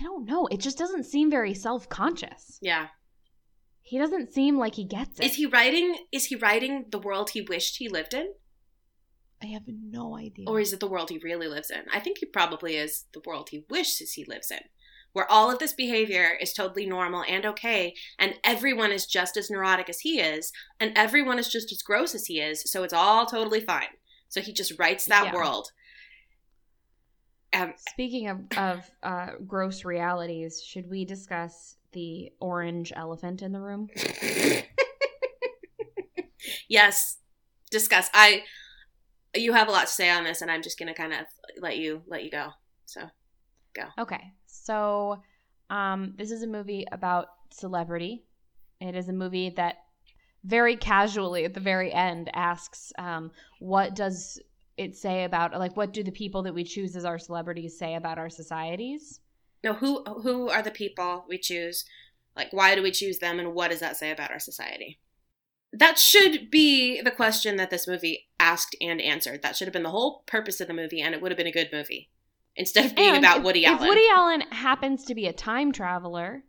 I, don't know. It just doesn't seem very self-conscious. Yeah. He doesn't seem like he gets it. Is he writing? Is he writing the world he wished he lived in, I have no idea. or is it the world he really lives in? I think he probably is the world he wishes he lives in. where all of this behavior is totally normal and okay, and everyone is just as neurotic as he is, and everyone is just as gross as he is, so it's all totally fine. So he just writes that Yeah. world. Um, Speaking of, of uh, gross realities, should we discuss the orange elephant in the room? yes, discuss. I you have a lot to say on this, and I'm just gonna kind of let you let you go. So go. Okay, so um, this is a movie about celebrity. It is a movie that very casually at the very end asks, um, "What does it say about like what do the people that we choose as our celebrities say about our societies?" no, who who are the people we choose? Like, why do we choose them, and what does that say about our society? That should be the question that this movie asked and answered. That should have been the whole purpose of the movie, and it would have been a good movie instead of being And about if- Woody Allen. if Woody Allen happens to be a time traveler,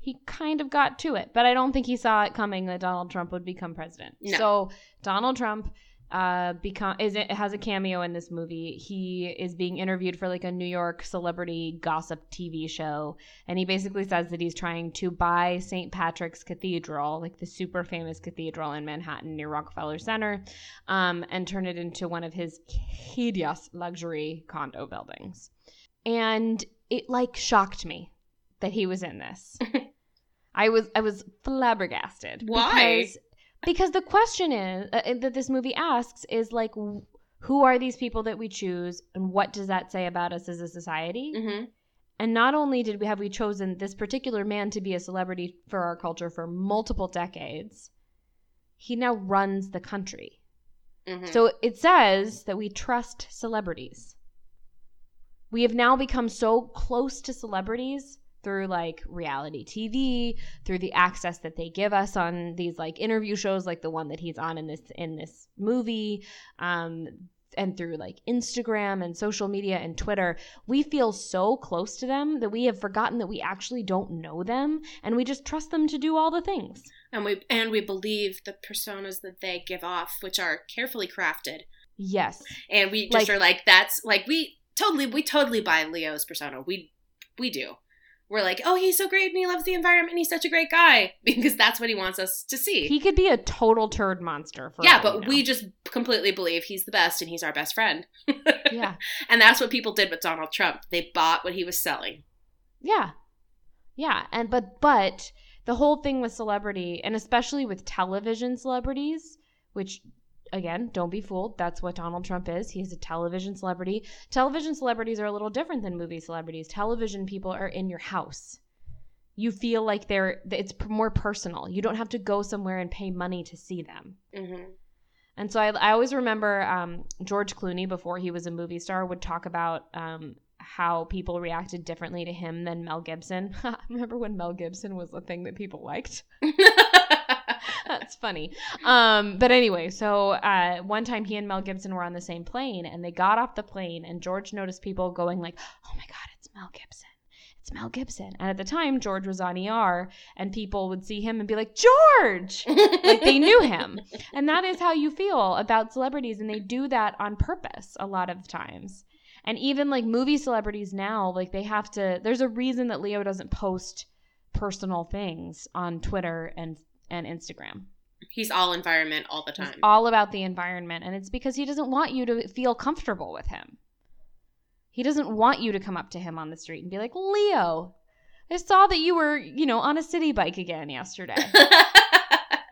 he kind of got to it, but I don't think he saw it coming that Donald Trump would become president. No. So Donald Trump uh become is it has a cameo in this movie. He is being interviewed for like a New York celebrity gossip TV show and he basically says that he's trying to buy St. Patrick's Cathedral, like the super famous cathedral in Manhattan near Rockefeller Center, um, and turn it into one of his hideous luxury condo buildings. And it like shocked me that he was in this. I was I was flabbergasted. Why? Because, because the question is uh, that this movie asks is like, who are these people that we choose, and what does that say about us as a society? hmm And not only did we have we chosen this particular man to be a celebrity for our culture for multiple decades, he now runs the country. hmm So it says that we trust celebrities. We have now become so close to celebrities through like reality TV, through the access that they give us on these like interview shows like the one that he's on in this in this movie, um and through like Instagram and social media and Twitter, we feel so close to them that we have forgotten that we actually don't know them and we just trust them to do all the things. and we and we believe the personas that they give off, which are carefully crafted. Yes. and we just Like- are like that's like we totally we totally buy leo's persona we we do we're like oh he's so great and he loves the environment and he's such a great guy because that's what he wants us to see He could be a total turd monster for yeah but know. we just completely believe he's the best and he's our best friend yeah. and that's what people did with donald trump they bought what he was selling Yeah. Yeah, and but but the whole thing with celebrity and especially with television celebrities, which again, don't be fooled, that's what Donald Trump is. He's a television celebrity. Television celebrities are a little different than movie celebrities. Television people are in your house. You feel like they're it's more personal. You don't have to go somewhere and pay money to see them. hmm And so I, I always remember um, George Clooney before he was a movie star would talk about um, how people reacted differently to him than Mel Gibson. remember when Mel Gibson was the thing that people liked? That's funny. Um, but anyway, so uh, one time he and Mel Gibson were on the same plane, and they got off the plane, and George noticed people going like, "Oh my God, it's Mel Gibson." It's Mel Gibson. And at the time, George was on ER, and people would see him and be like, George! like they knew him. And that is how you feel about celebrities, and they do that on purpose a lot of times. And even like movie celebrities now, like they have to. There's a reason that Leo doesn't post personal things on Twitter and and Instagram. he's all environment all the time all about the environment, and it's because he doesn't want you to feel comfortable with him. He doesn't want you to come up to him on the street and be like, "Leo, I saw that you were, you know, on a city bike again yesterday."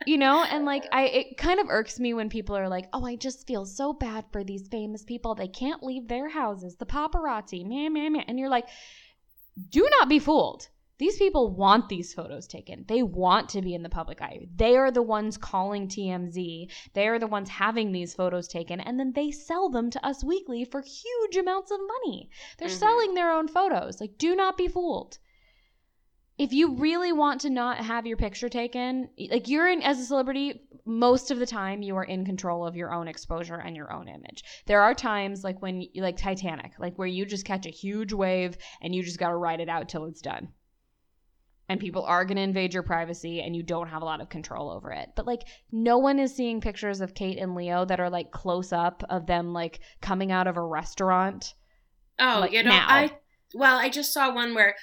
you know and like i it kind of irks me when people are like oh i just feel so bad for these famous people they can't leave their houses the paparazzi meh, meh, meh. and you're like do not be fooled these people want these photos taken they want to be in the public eye they are the ones calling tmz they are the ones having these photos taken and then they sell them to us weekly for huge amounts of money they're Mhm. selling their own photos like do not be fooled if you really want to not have your picture taken, like you're in as a celebrity, most of the time you are in control of your own exposure and your own image. There are times like when you like Titanic, like where you just catch a huge wave and you just got to ride it out till it's done. And people are going to invade your privacy and you don't have a lot of control over it. But like no one is seeing pictures of Kate and Leo that are like close up of them like coming out of a restaurant. oh like, you know now. i Well, I just saw one where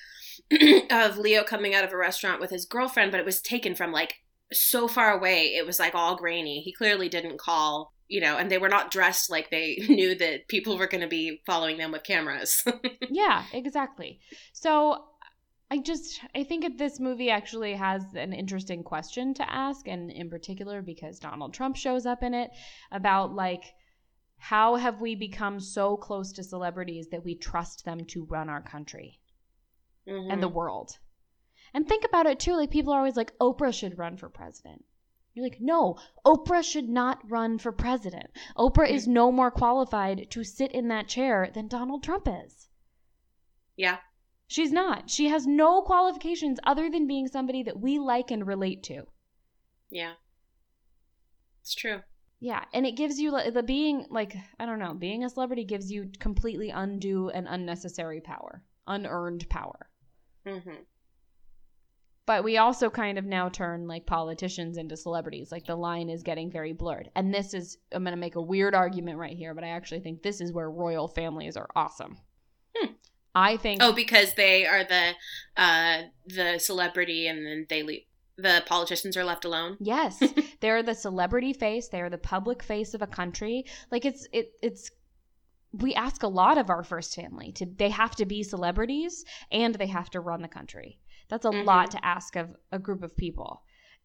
of Leo coming out of a restaurant with his girlfriend, but it was taken from like so far away. It was like all grainy. He clearly didn't call, you know, and they were not dressed like they knew that people were going to be following them with cameras. yeah, exactly. So I just I think that this movie actually has an interesting question to ask, and in particular because Donald Trump shows up in it about like how have we become so close to celebrities that we trust them to run our country and the Mhm. world? And think about it too. Like people are always like Oprah should run for president. You're like, no, Oprah should not run for president. Oprah is no more qualified to sit in that chair than Donald Trump is. yeah. She's not. She has no qualifications other than being somebody that we like and relate to. Yeah. It's true. Yeah, and it gives you the being like I don't know, being a celebrity gives you completely undue and unnecessary power, unearned power. hmm But we also kind of now turn like politicians into celebrities. Like the line is getting very blurred. And this is I'm going to make a weird argument right here, but I actually think this is where royal families are awesome. I think Oh, because they are the uh the celebrity and then they leave the politicians are left alone. Yes, they're the celebrity face. They're the public face of a country. Like it's it it's we ask a lot of our first family to they have to be celebrities and they have to run the country. That's a Mhm. lot to ask of a group of people.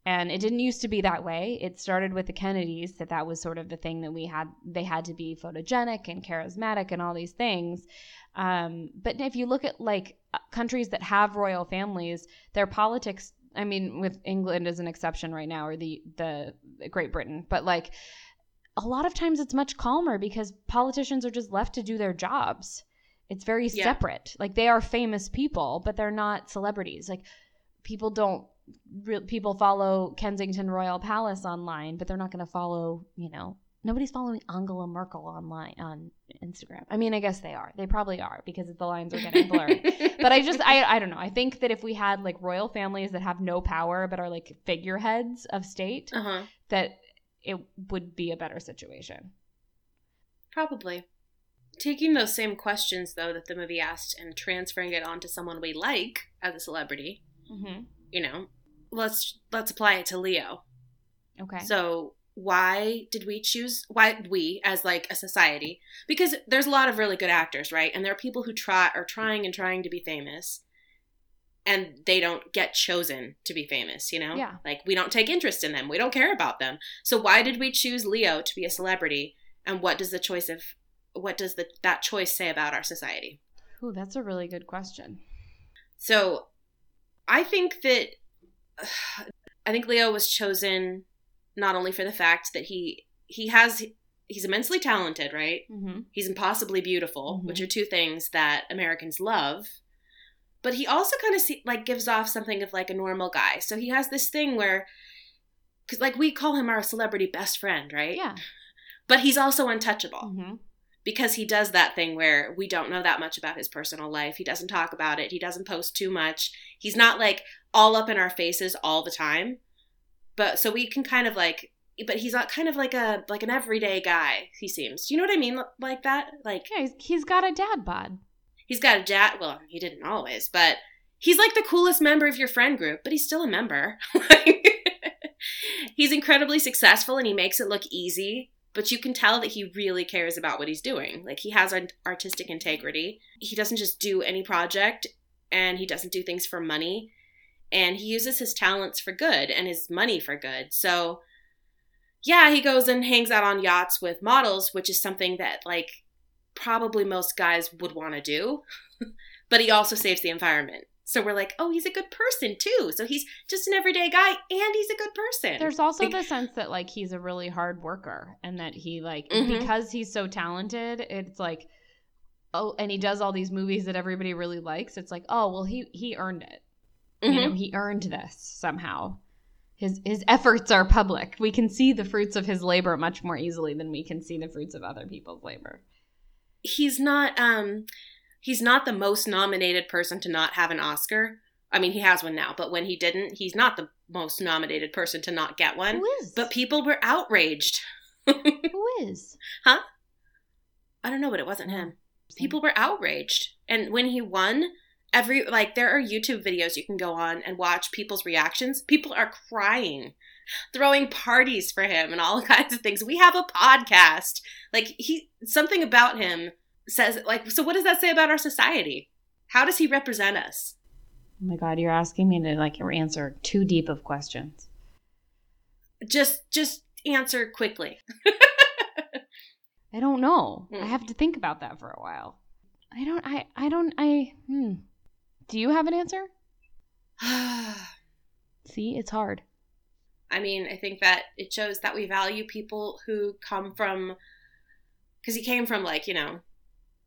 And it didn't used to be that way. It started with the Kennedys that that was sort of the thing that we had they had to be photogenic and charismatic and all these things. Um, but if you look at like uh, countries that have royal families, their politics I mean, with England as an exception right now, or the the Great Britain, but like a lot of times it's much calmer because politicians are just left to do their jobs. It's very Yeah. separate. Like they are famous people, but they're not celebrities. Like people don't re- people follow Kensington Royal Palace online, but they're not going to follow, you know, nobody's following Angela Merkel online on Instagram. I mean, I guess they are. They probably are because the lines are getting blurred but I just I I don't know. I think that if we had like royal families that have no power but are like figureheads of state, uh huh. that it would be a better situation. Probably. Taking those same questions though that the movie asked and transferring it onto someone we like as a celebrity, Mm-hmm. you know, let's let's apply it to Leo. Okay. So why did we choose why we as like a society because there's a lot of really good actors right and there are people who try are trying and trying to be famous and they don't get chosen to be famous you know Yeah. like we don't take interest in them we don't care about them so why did we choose leo to be a celebrity and what does the choice of what does the that choice say about our society Ooh, that's a really good question. so I think that I think Leo was chosen not only for the fact that he he has he's immensely talented, right? Mm-hmm. He's impossibly beautiful, Mhm. which are two things that Americans love. But he also kind of see, like gives off something of like a normal guy. So he has this thing where cuz like we call him our celebrity best friend, right? Yeah. But he's also untouchable Mm-hmm. Because he does that thing where we don't know that much about his personal life. He doesn't talk about it. He doesn't post too much. He's not like all up in our faces all the time. But so we can kind of like but he's not kind of like a like an everyday guy, he seems. Do you know what I mean like that? Like Yeah, he's, he's got a dad bod. he's got a dad, well, he didn't always, but he's like the coolest member of your friend group, but he's still a member. he's incredibly successful and he makes it look easy but you can tell that he really cares about what he's doing. Like he has an artistic integrity. He doesn't just do any project and he doesn't do things for money and he uses his talents for good and his money for good. So yeah, he goes and hangs out on yachts with models, which is something that like probably most guys would want to do. but he also saves the environment. So we're like, "Oh, he's a good person too." So he's just an everyday guy and he's a good person. There's also Like- the sense that like he's a really hard worker and that he like Mhm. because he's so talented, it's like oh and he does all these movies that everybody really likes. It's like, "Oh, well he he earned it." You Mhm. know, he earned this somehow. His his efforts are public. We can see the fruits of his labor much more easily than we can see the fruits of other people's labor. he's not um he's not the most nominated person to not have an Oscar. I mean, he has one now, but when he didn't, he's not the most nominated person to not get one. Who is? But people were outraged. who is? Huh? I don't know, but it wasn't him. people were outraged. And when he won, every like there are YouTube videos you can go on and watch people's reactions. People are crying, throwing parties for him and all kinds of things. We have a podcast. Like he something about him says like so what does that say about our society? How does he represent us? Oh my god, you're asking me to like answer too deep of questions. Just just answer quickly. I don't know. I Hmm. have to think about that for a while. I don't I I don't I hmm. Do you have an answer? See, it's hard. I mean, I think that it shows that we value people who come from because he came from like you know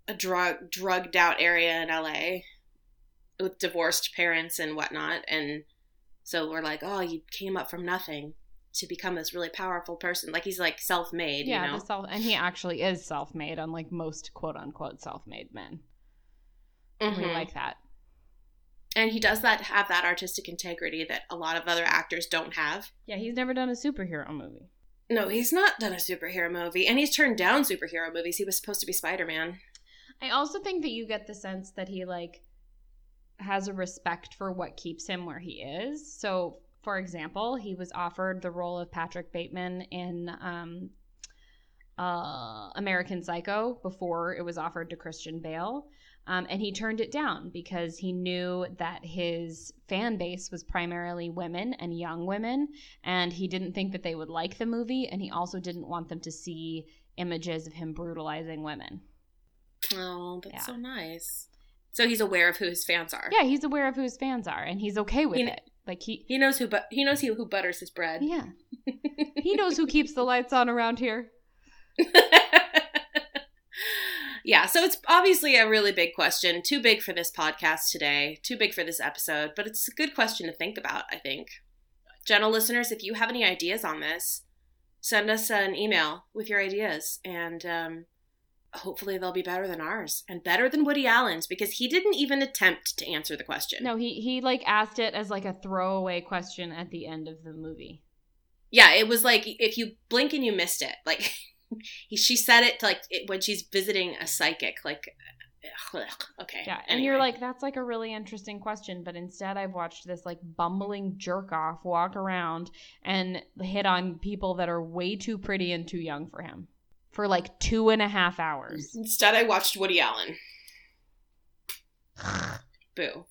a drug drugged out area in LA with divorced parents and whatnot, and so we're like, oh, you came up from nothing to become this really powerful person. Like he's like self made, yeah, you know. self and he actually is self-made unlike most quote unquote self-made men. We Mhm. like that. and he does that have that artistic integrity that a lot of other actors don't have. Yeah, he's never done a superhero movie. No, he's not done a superhero movie, and he's turned down superhero movies. He was supposed to be Spider Man. I also think that you get the sense that he like has a respect for what keeps him where he is. So, for example, he was offered the role of Patrick Bateman in um, uh, American Psycho before it was offered to Christian Bale. Um, and he turned it down because he knew that his fan base was primarily women and young women, and he didn't think that they would like the movie, and he also didn't want them to see images of him brutalizing women. Oh, that's Yeah. so nice. So he's aware of who his fans are. Yeah, he's aware of who his fans are, and he's okay with kn- it. Like he, He knows who, but he knows who, who butters his bread. yeah, he knows who keeps the lights on around here. yeah, so it's obviously a really big question. Too big for this podcast today. Too big for this episode, but it's a good question to think about. I think, gentle listeners, if you have any ideas on this, send us an email with your ideas, and um, hopefully they'll be better than ours and better than Woody Allen's because he didn't even attempt to answer the question. No, he he like asked it as like a throwaway question at the end of the movie. Yeah, it was like if you blink and you missed it. Like he, she said it like it, when she's visiting a psychic. Like, okay, Yeah, and anyway. you're like, that's like a really interesting question, but instead I've watched this like bumbling jerk off walk around and hit on people that are way too pretty and too young for him for like two and a half hours. instead I watched Woody Allen. Boo!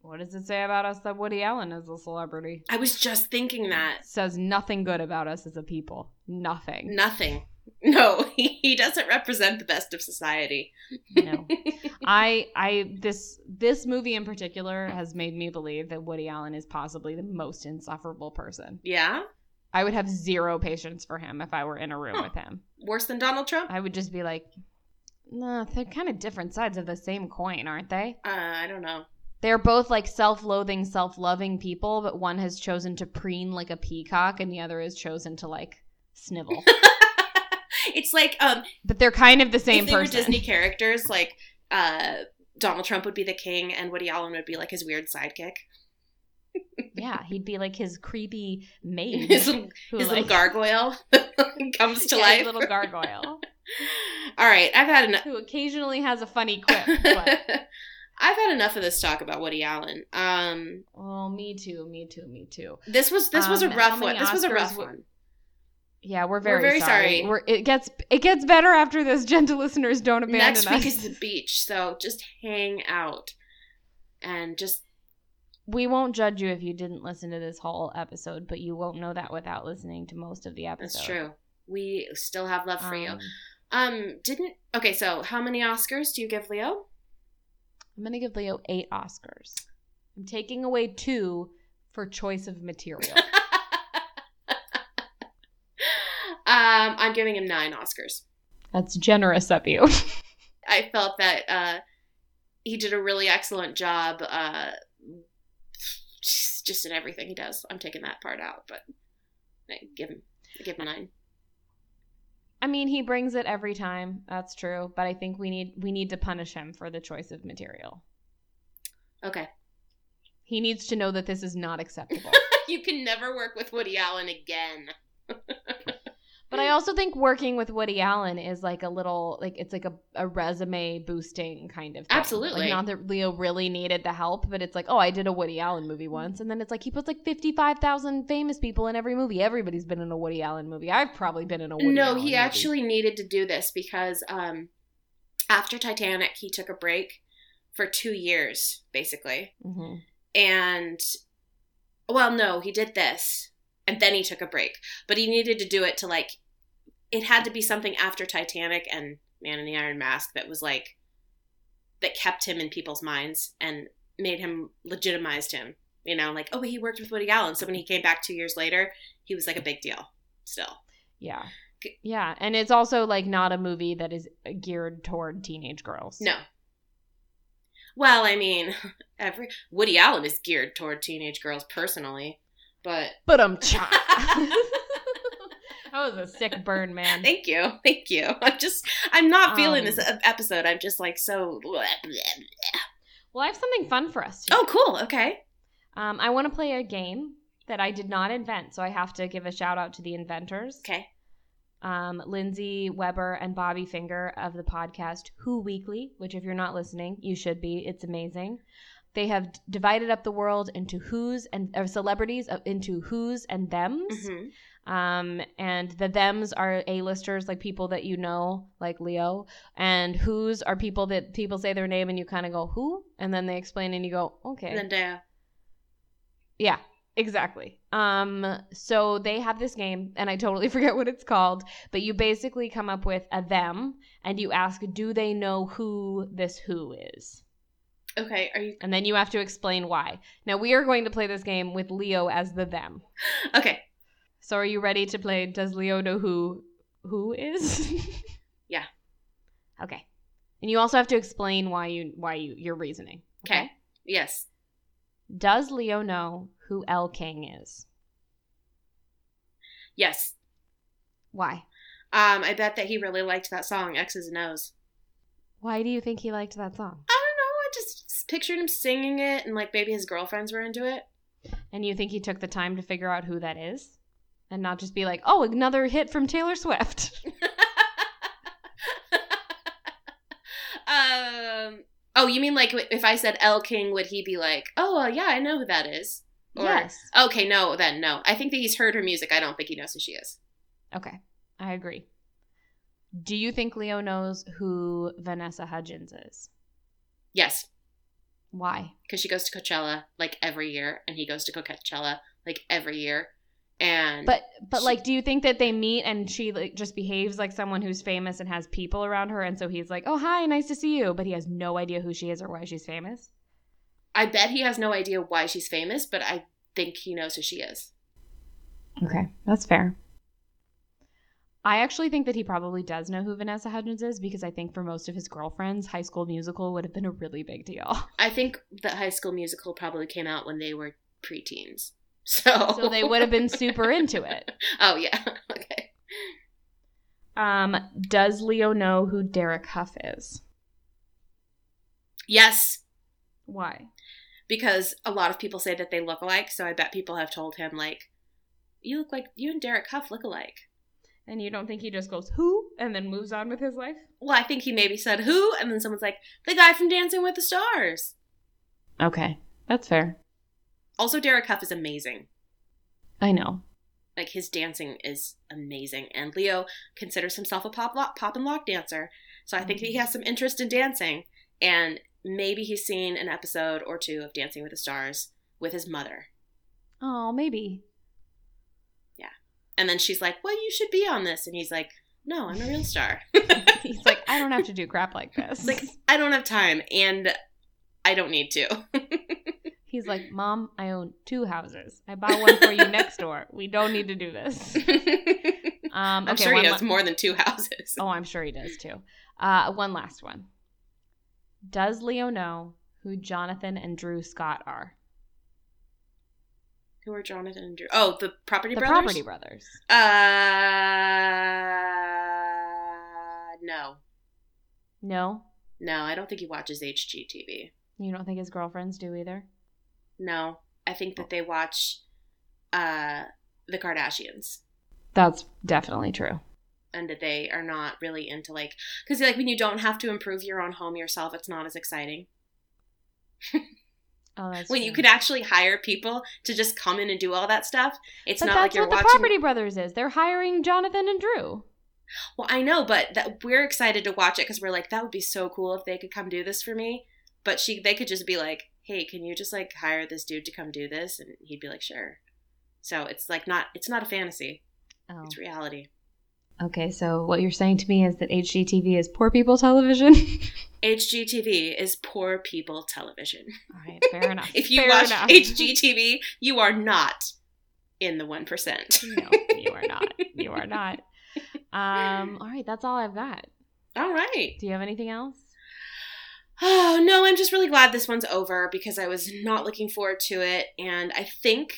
What does it say about us that Woody Allen is a celebrity? I was just thinking that says nothing good about us as a people. Nothing. nothing. No, he, he doesn't represent the best of society. No. I I this this movie in particular has made me believe that Woody Allen is possibly the most insufferable person. Yeah, I would have zero patience for him if I were in a room Huh. with him. worse than Donald Trump. I would just be like, nah, they're kind of different sides of the same coin, aren't they? Uh, I don't know. They're both like self-loathing, self-loving people, but one has chosen to preen like a peacock and the other has chosen to like snivel. it's like um, but they're kind of the same if they person. were Disney characters, like uh, Donald Trump would be the king, and Woody Allen would be like his weird sidekick, Yeah, he'd be like his creepy maid. his little, who, his like, little gargoyle comes to yeah, life. his little gargoyle, All right, I've had enough. who occasionally has a funny quip. But, I've had enough of this talk about Woody Allen. Um, oh, me too, me too, me too. this was this was a Um, how rough one. This was a rough w- one. Yeah, we're very, very sorry. sorry. We're, it gets it gets better after this. Gentle listeners, don't abandon Next us. week is the beach, so just hang out and just we won't judge you if you didn't listen to this whole episode, but you won't know that without listening to most of the episode. that's true. We still have love for you. Um, Um, didn't okay. So, how many Oscars do you give Leo? I'm gonna give Leo eight Oscars. I'm taking away two for choice of material. um, I'm giving him nine Oscars. That's generous of you. I felt that uh, he did a really excellent job. Uh, just, in everything he does. I'm taking that part out, but I give him, I give him nine. I mean, he brings it every time. That's true, but I think we need we need to punish him for the choice of material. Okay. He needs to know that this is not acceptable. you can never work with Woody Allen again. but I also think working with Woody Allen is like a little like it's like a, a resume boosting kind of thing. Absolutely. Like not that Leo really needed the help, but it's like, oh, I did a Woody Allen movie once, and then it's like he puts like fifty five thousand famous people in every movie. Everybody's been in a Woody Allen movie. I've probably been in a Woody Allen movie. no, Allen he movie. actually needed to do this because um, after Titanic, he took a break for two years, basically. Mhm. And, well, no, he did this and then he took a break. But he needed to do it to like, it had to be something after Titanic and Man in the Iron Mask that was like, that kept him in people's minds and made him legitimized him. You know, like, oh, he worked with Woody Allen. So when he came back two years later, he was like a big deal still. Yeah. Yeah, and it's also like not a movie that is geared toward teenage girls. No. Well, I mean, every Woody Allen is geared toward teenage girls personally, but But um cha. That was a sick burn, man. thank you, thank you. I'm just, I'm not feeling Um, this e- episode. I'm just like so. Well, I have something fun for us. Today. Oh, cool. Okay. Um, I want to play a game that I did not invent, so I have to give a shout out to the inventors. Okay. Um, Lindsay Weber and Bobby Finger of the podcast Who Weekly, which if you're not listening, you should be. It's amazing. They have divided up the world into who's and or celebrities uh, into who's and them's. hmm Um, and the thems are A-listers, like people that you know, like Leo, and who's are people that people say their name and you kind of go who, and then they explain and you go okay. Zendaya. Yeah, exactly. Um, so they have this game, and I totally forget what it's called, but you basically come up with a them, and you ask, do they know who this who is? Okay. Are you And then you have to explain why. Now we are going to play this game with Leo as the them. okay? So are you ready to play? Does Leo know who who is? Yeah. Okay. And you also have to explain why you why you your reasoning. Okay. Yes. Does Leo know who Elle King is? Yes. Why? Um, I bet that he really liked that song X's and O's. Why do you think he liked that song? I don't know. I just pictured him singing it, and like maybe his girlfriends were into it. And you think he took the time to figure out who that is? And not just be like, oh, another hit from Taylor Swift. um. Oh, you mean like if I said Elle King, would he be like, "Oh, uh, yeah, I know who that is"? Or- yes. Okay, no, then no. I think that he's heard her music. I don't think he knows who she is. Okay. I agree. Do you think Leo knows who Vanessa Hudgens is? Yes, Why? because she goes to Coachella like every year, and he goes to Coachella like every year, and But but She- like do you think that they meet and she like just behaves like someone who's famous and has people around her and so he's like, "Oh, hi, nice to see you," but he has no idea who she is or why she's famous? I bet he has no idea why she's famous, but I think he knows who she is. Okay, that's fair. I actually think that he probably does know who Vanessa Hudgens is because I think for most of his girlfriends, High School Musical would have been a really big deal. I think that High School Musical probably came out when they were preteens, so So they would have been super into it. Oh yeah, okay. Um, does Leo know who Derek Hough is? Yes, Why? because a lot of people say that they look alike, so I bet people have told him like, "You look like you and Derek Hough look alike." And you don't think he just goes who and then moves on with his life? Well, I think he maybe said who, and then someone's like, "The guy from Dancing with the Stars." Okay, that's fair. Also, Derek Hough is amazing. I know. Like his dancing is amazing, and Leo considers himself a pop lock, pop and lock dancer. So I think that he mm-hmm. has some interest in dancing, and maybe he's seen an episode or two of Dancing with the Stars with his mother. Oh, maybe. And then she's like, "Well, you should be on this," and he's like, "No, I'm a real star." He's like, I don't have to do crap like this. like, I don't have time, and I don't need to. He's like, Mom, I own two houses. I bought one for you next door. We don't need to do this. Um, I'm sure he has la- more than two houses. Oh, I'm sure he does too. Uh, one last one. Does Leo know who Jonathan and Drew Scott are? Who are Jonathan and Drew? Oh, the Property Brothers? The Brothers. Property Brothers. Uh, no, No, no, I don't think he watches HGTV. you don't think his girlfriends do either. No, I think that they watch uh the Kardashians. That's definitely true. and that they are not really into like because like when you don't have to improve your own home yourself, it's not as exciting. Oh, when you true. could actually hire people to just come in and do all that stuff, it's But not that's like you're what the. Property Brothers is. They're hiring Jonathan and Drew. Well, I know, but that we're excited to watch it because we're like, that would be so cool if they could come do this for me. But she, they could just be like, hey, can you just like hire this dude to come do this? And he'd be like, sure. So it's like not, it's not a fantasy. Oh. It's reality. Okay, so what you're saying to me is that HGTV is poor people television? HGTV is poor people television. All right, fair enough. If you Fair watch enough. HGTV, you are not in the 1%. no, you are not. You are not. Um, all right, that's all I've got. All right. Do you have anything else? Oh, no, I'm just really glad this one's over because I was not looking forward to it. And I think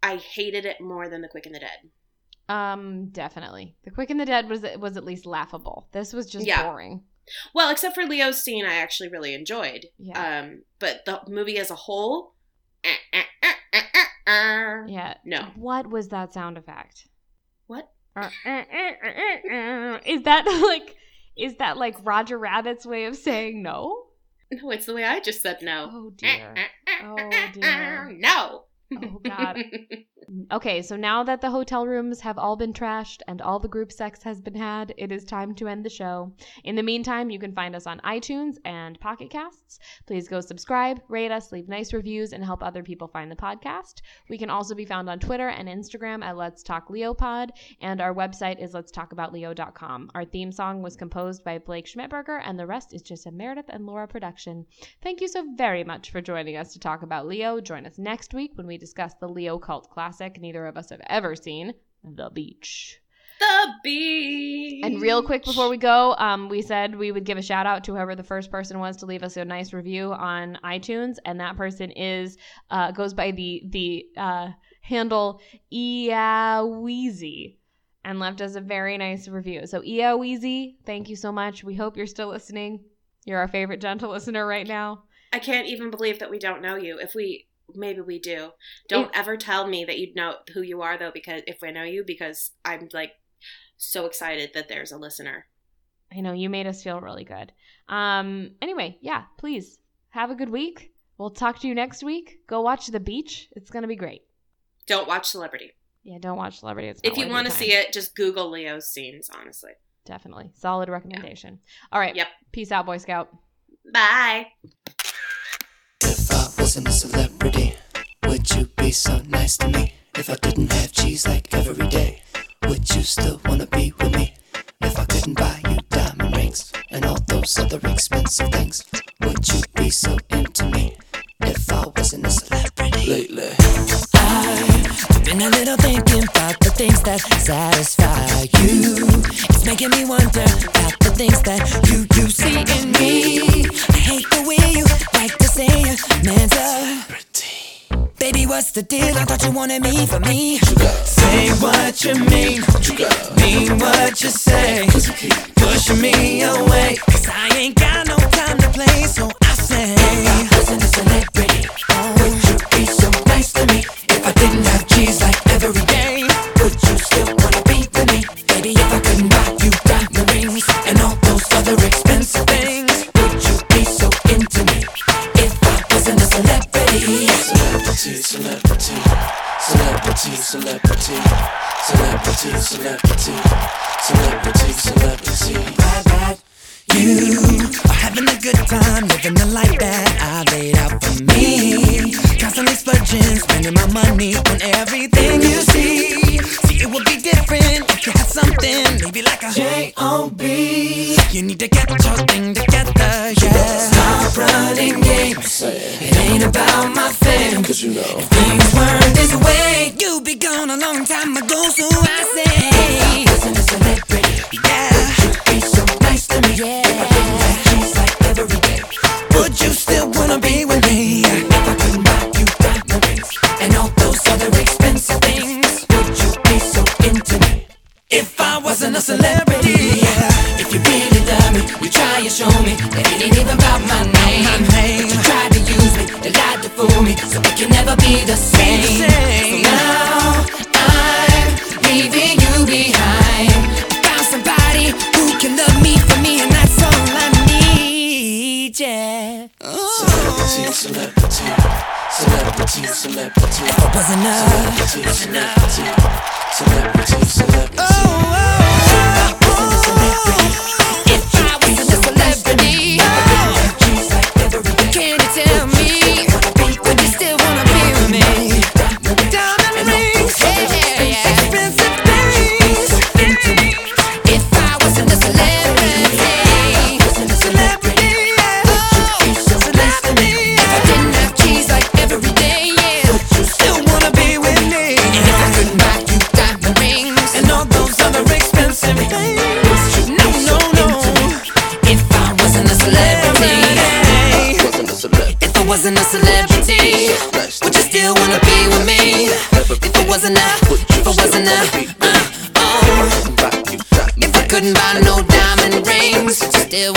I hated it more than The Quick and the Dead. Um, definitely. The Quick and the Dead was was at least laughable. This was just Yeah. boring. Well, except for Leo's scene, I actually really enjoyed. Yeah. Um, but the movie as a whole, eh, eh, eh, eh, eh, eh. Yeah. no. What was that sound effect? What? Uh, uh, uh, uh, uh. Is that like is that like Roger Rabbit's way of saying no? No, it's the way I just said no. Oh Eh, dear. eh, eh, Oh, eh, eh, dear. eh, No. Oh god. Okay, so now that the hotel rooms have all been trashed and all the group sex has been had, it is time to end the show. In the meantime, you can find us on iTunes and Pocket Casts. Please go subscribe, rate us, leave nice reviews, and help other people find the podcast. We can also be found on Twitter and Instagram at Let's Talk Leopod, and our website is let's talk about leo.com. Our theme song was composed by Blake Schmidberger, and the rest is just a Meredith and Laura production. Thank you so very much for joining us to talk about Leo. Join us next week when we discuss the Leo cult classic neither of us have ever seen, The Beach. The beach. And real quick before we go, um, we said we would give a shout out to whoever the first person was to leave us a nice review on iTunes, and that person is uh, goes by the the uh, handle Eaweezy and left us a very nice review. So Eaweezy, thank you so much. We hope you're still listening. You're our favorite gentle listener right now. I can't even believe that we don't know you. If we maybe we do. Don't ever tell me that you know who you are though because if I know you because I'm like so excited that there's a listener. I know you made us feel really good. Um anyway, yeah, please have a good week. We'll talk to you next week. Go watch The Beach. It's going to be great. Don't watch Celebrity. Yeah, don't watch Celebrity. It's If you want to see it, just Google Leo's scenes, honestly. definitely solid recommendation. All right. Yep. Peace out, Boy Scout. Bye. You be so nice to me? If I didn't have cheese like every day, would you still wanna be with me? If I couldn't buy you diamond rings and all those other expensive things, would you be so into me? If I wasn't a celebrity lately, I've been a little thinking about the things that satisfy you. It's making me wonder about the things that you you see in me. I hate the way you like to say a man's. Baby, what's the deal? I thought you wanted me for me. Say what you mean. Mean what you say. Pushing me away. Cause I ain't got no time to play. So I say. If I wasn't a celebrity, would celebrity, celebrity, celebrity, celebrity, celebrity. Bad, bad. You are having a good time, living the life that I laid out for me. Constantly splurging, spending my money on everything you see. See, it would be different if you had something, maybe like a J-O-B. You need to get your thing together, yeah. Stop running games. It ain't about my fame. Cause you know. If things weren't this way, you'd be gone a long time ago, so I say. Wasn't a celebrity. Yeah. Would you be so nice to me? Yeah. If I didn't have like every day. Would you still wanna be with me? a celebrity, yeah. If you really love me, you try and show me that it ain't even about my name. My name. But you tried to use me, they lied to fool me, so we can never be the same. Be the same. So now I'm leaving you behind. I found somebody who can love me for me, and that's all I need, yeah. Celebrity, celebrity celebrity, celebrity. If it wasn't enough, celebrity, celebrity, celebrity, celebrity. Oh. oh. wasn't there, if I wasn't there, uh, oh. If I couldn't buy no diamond rings, still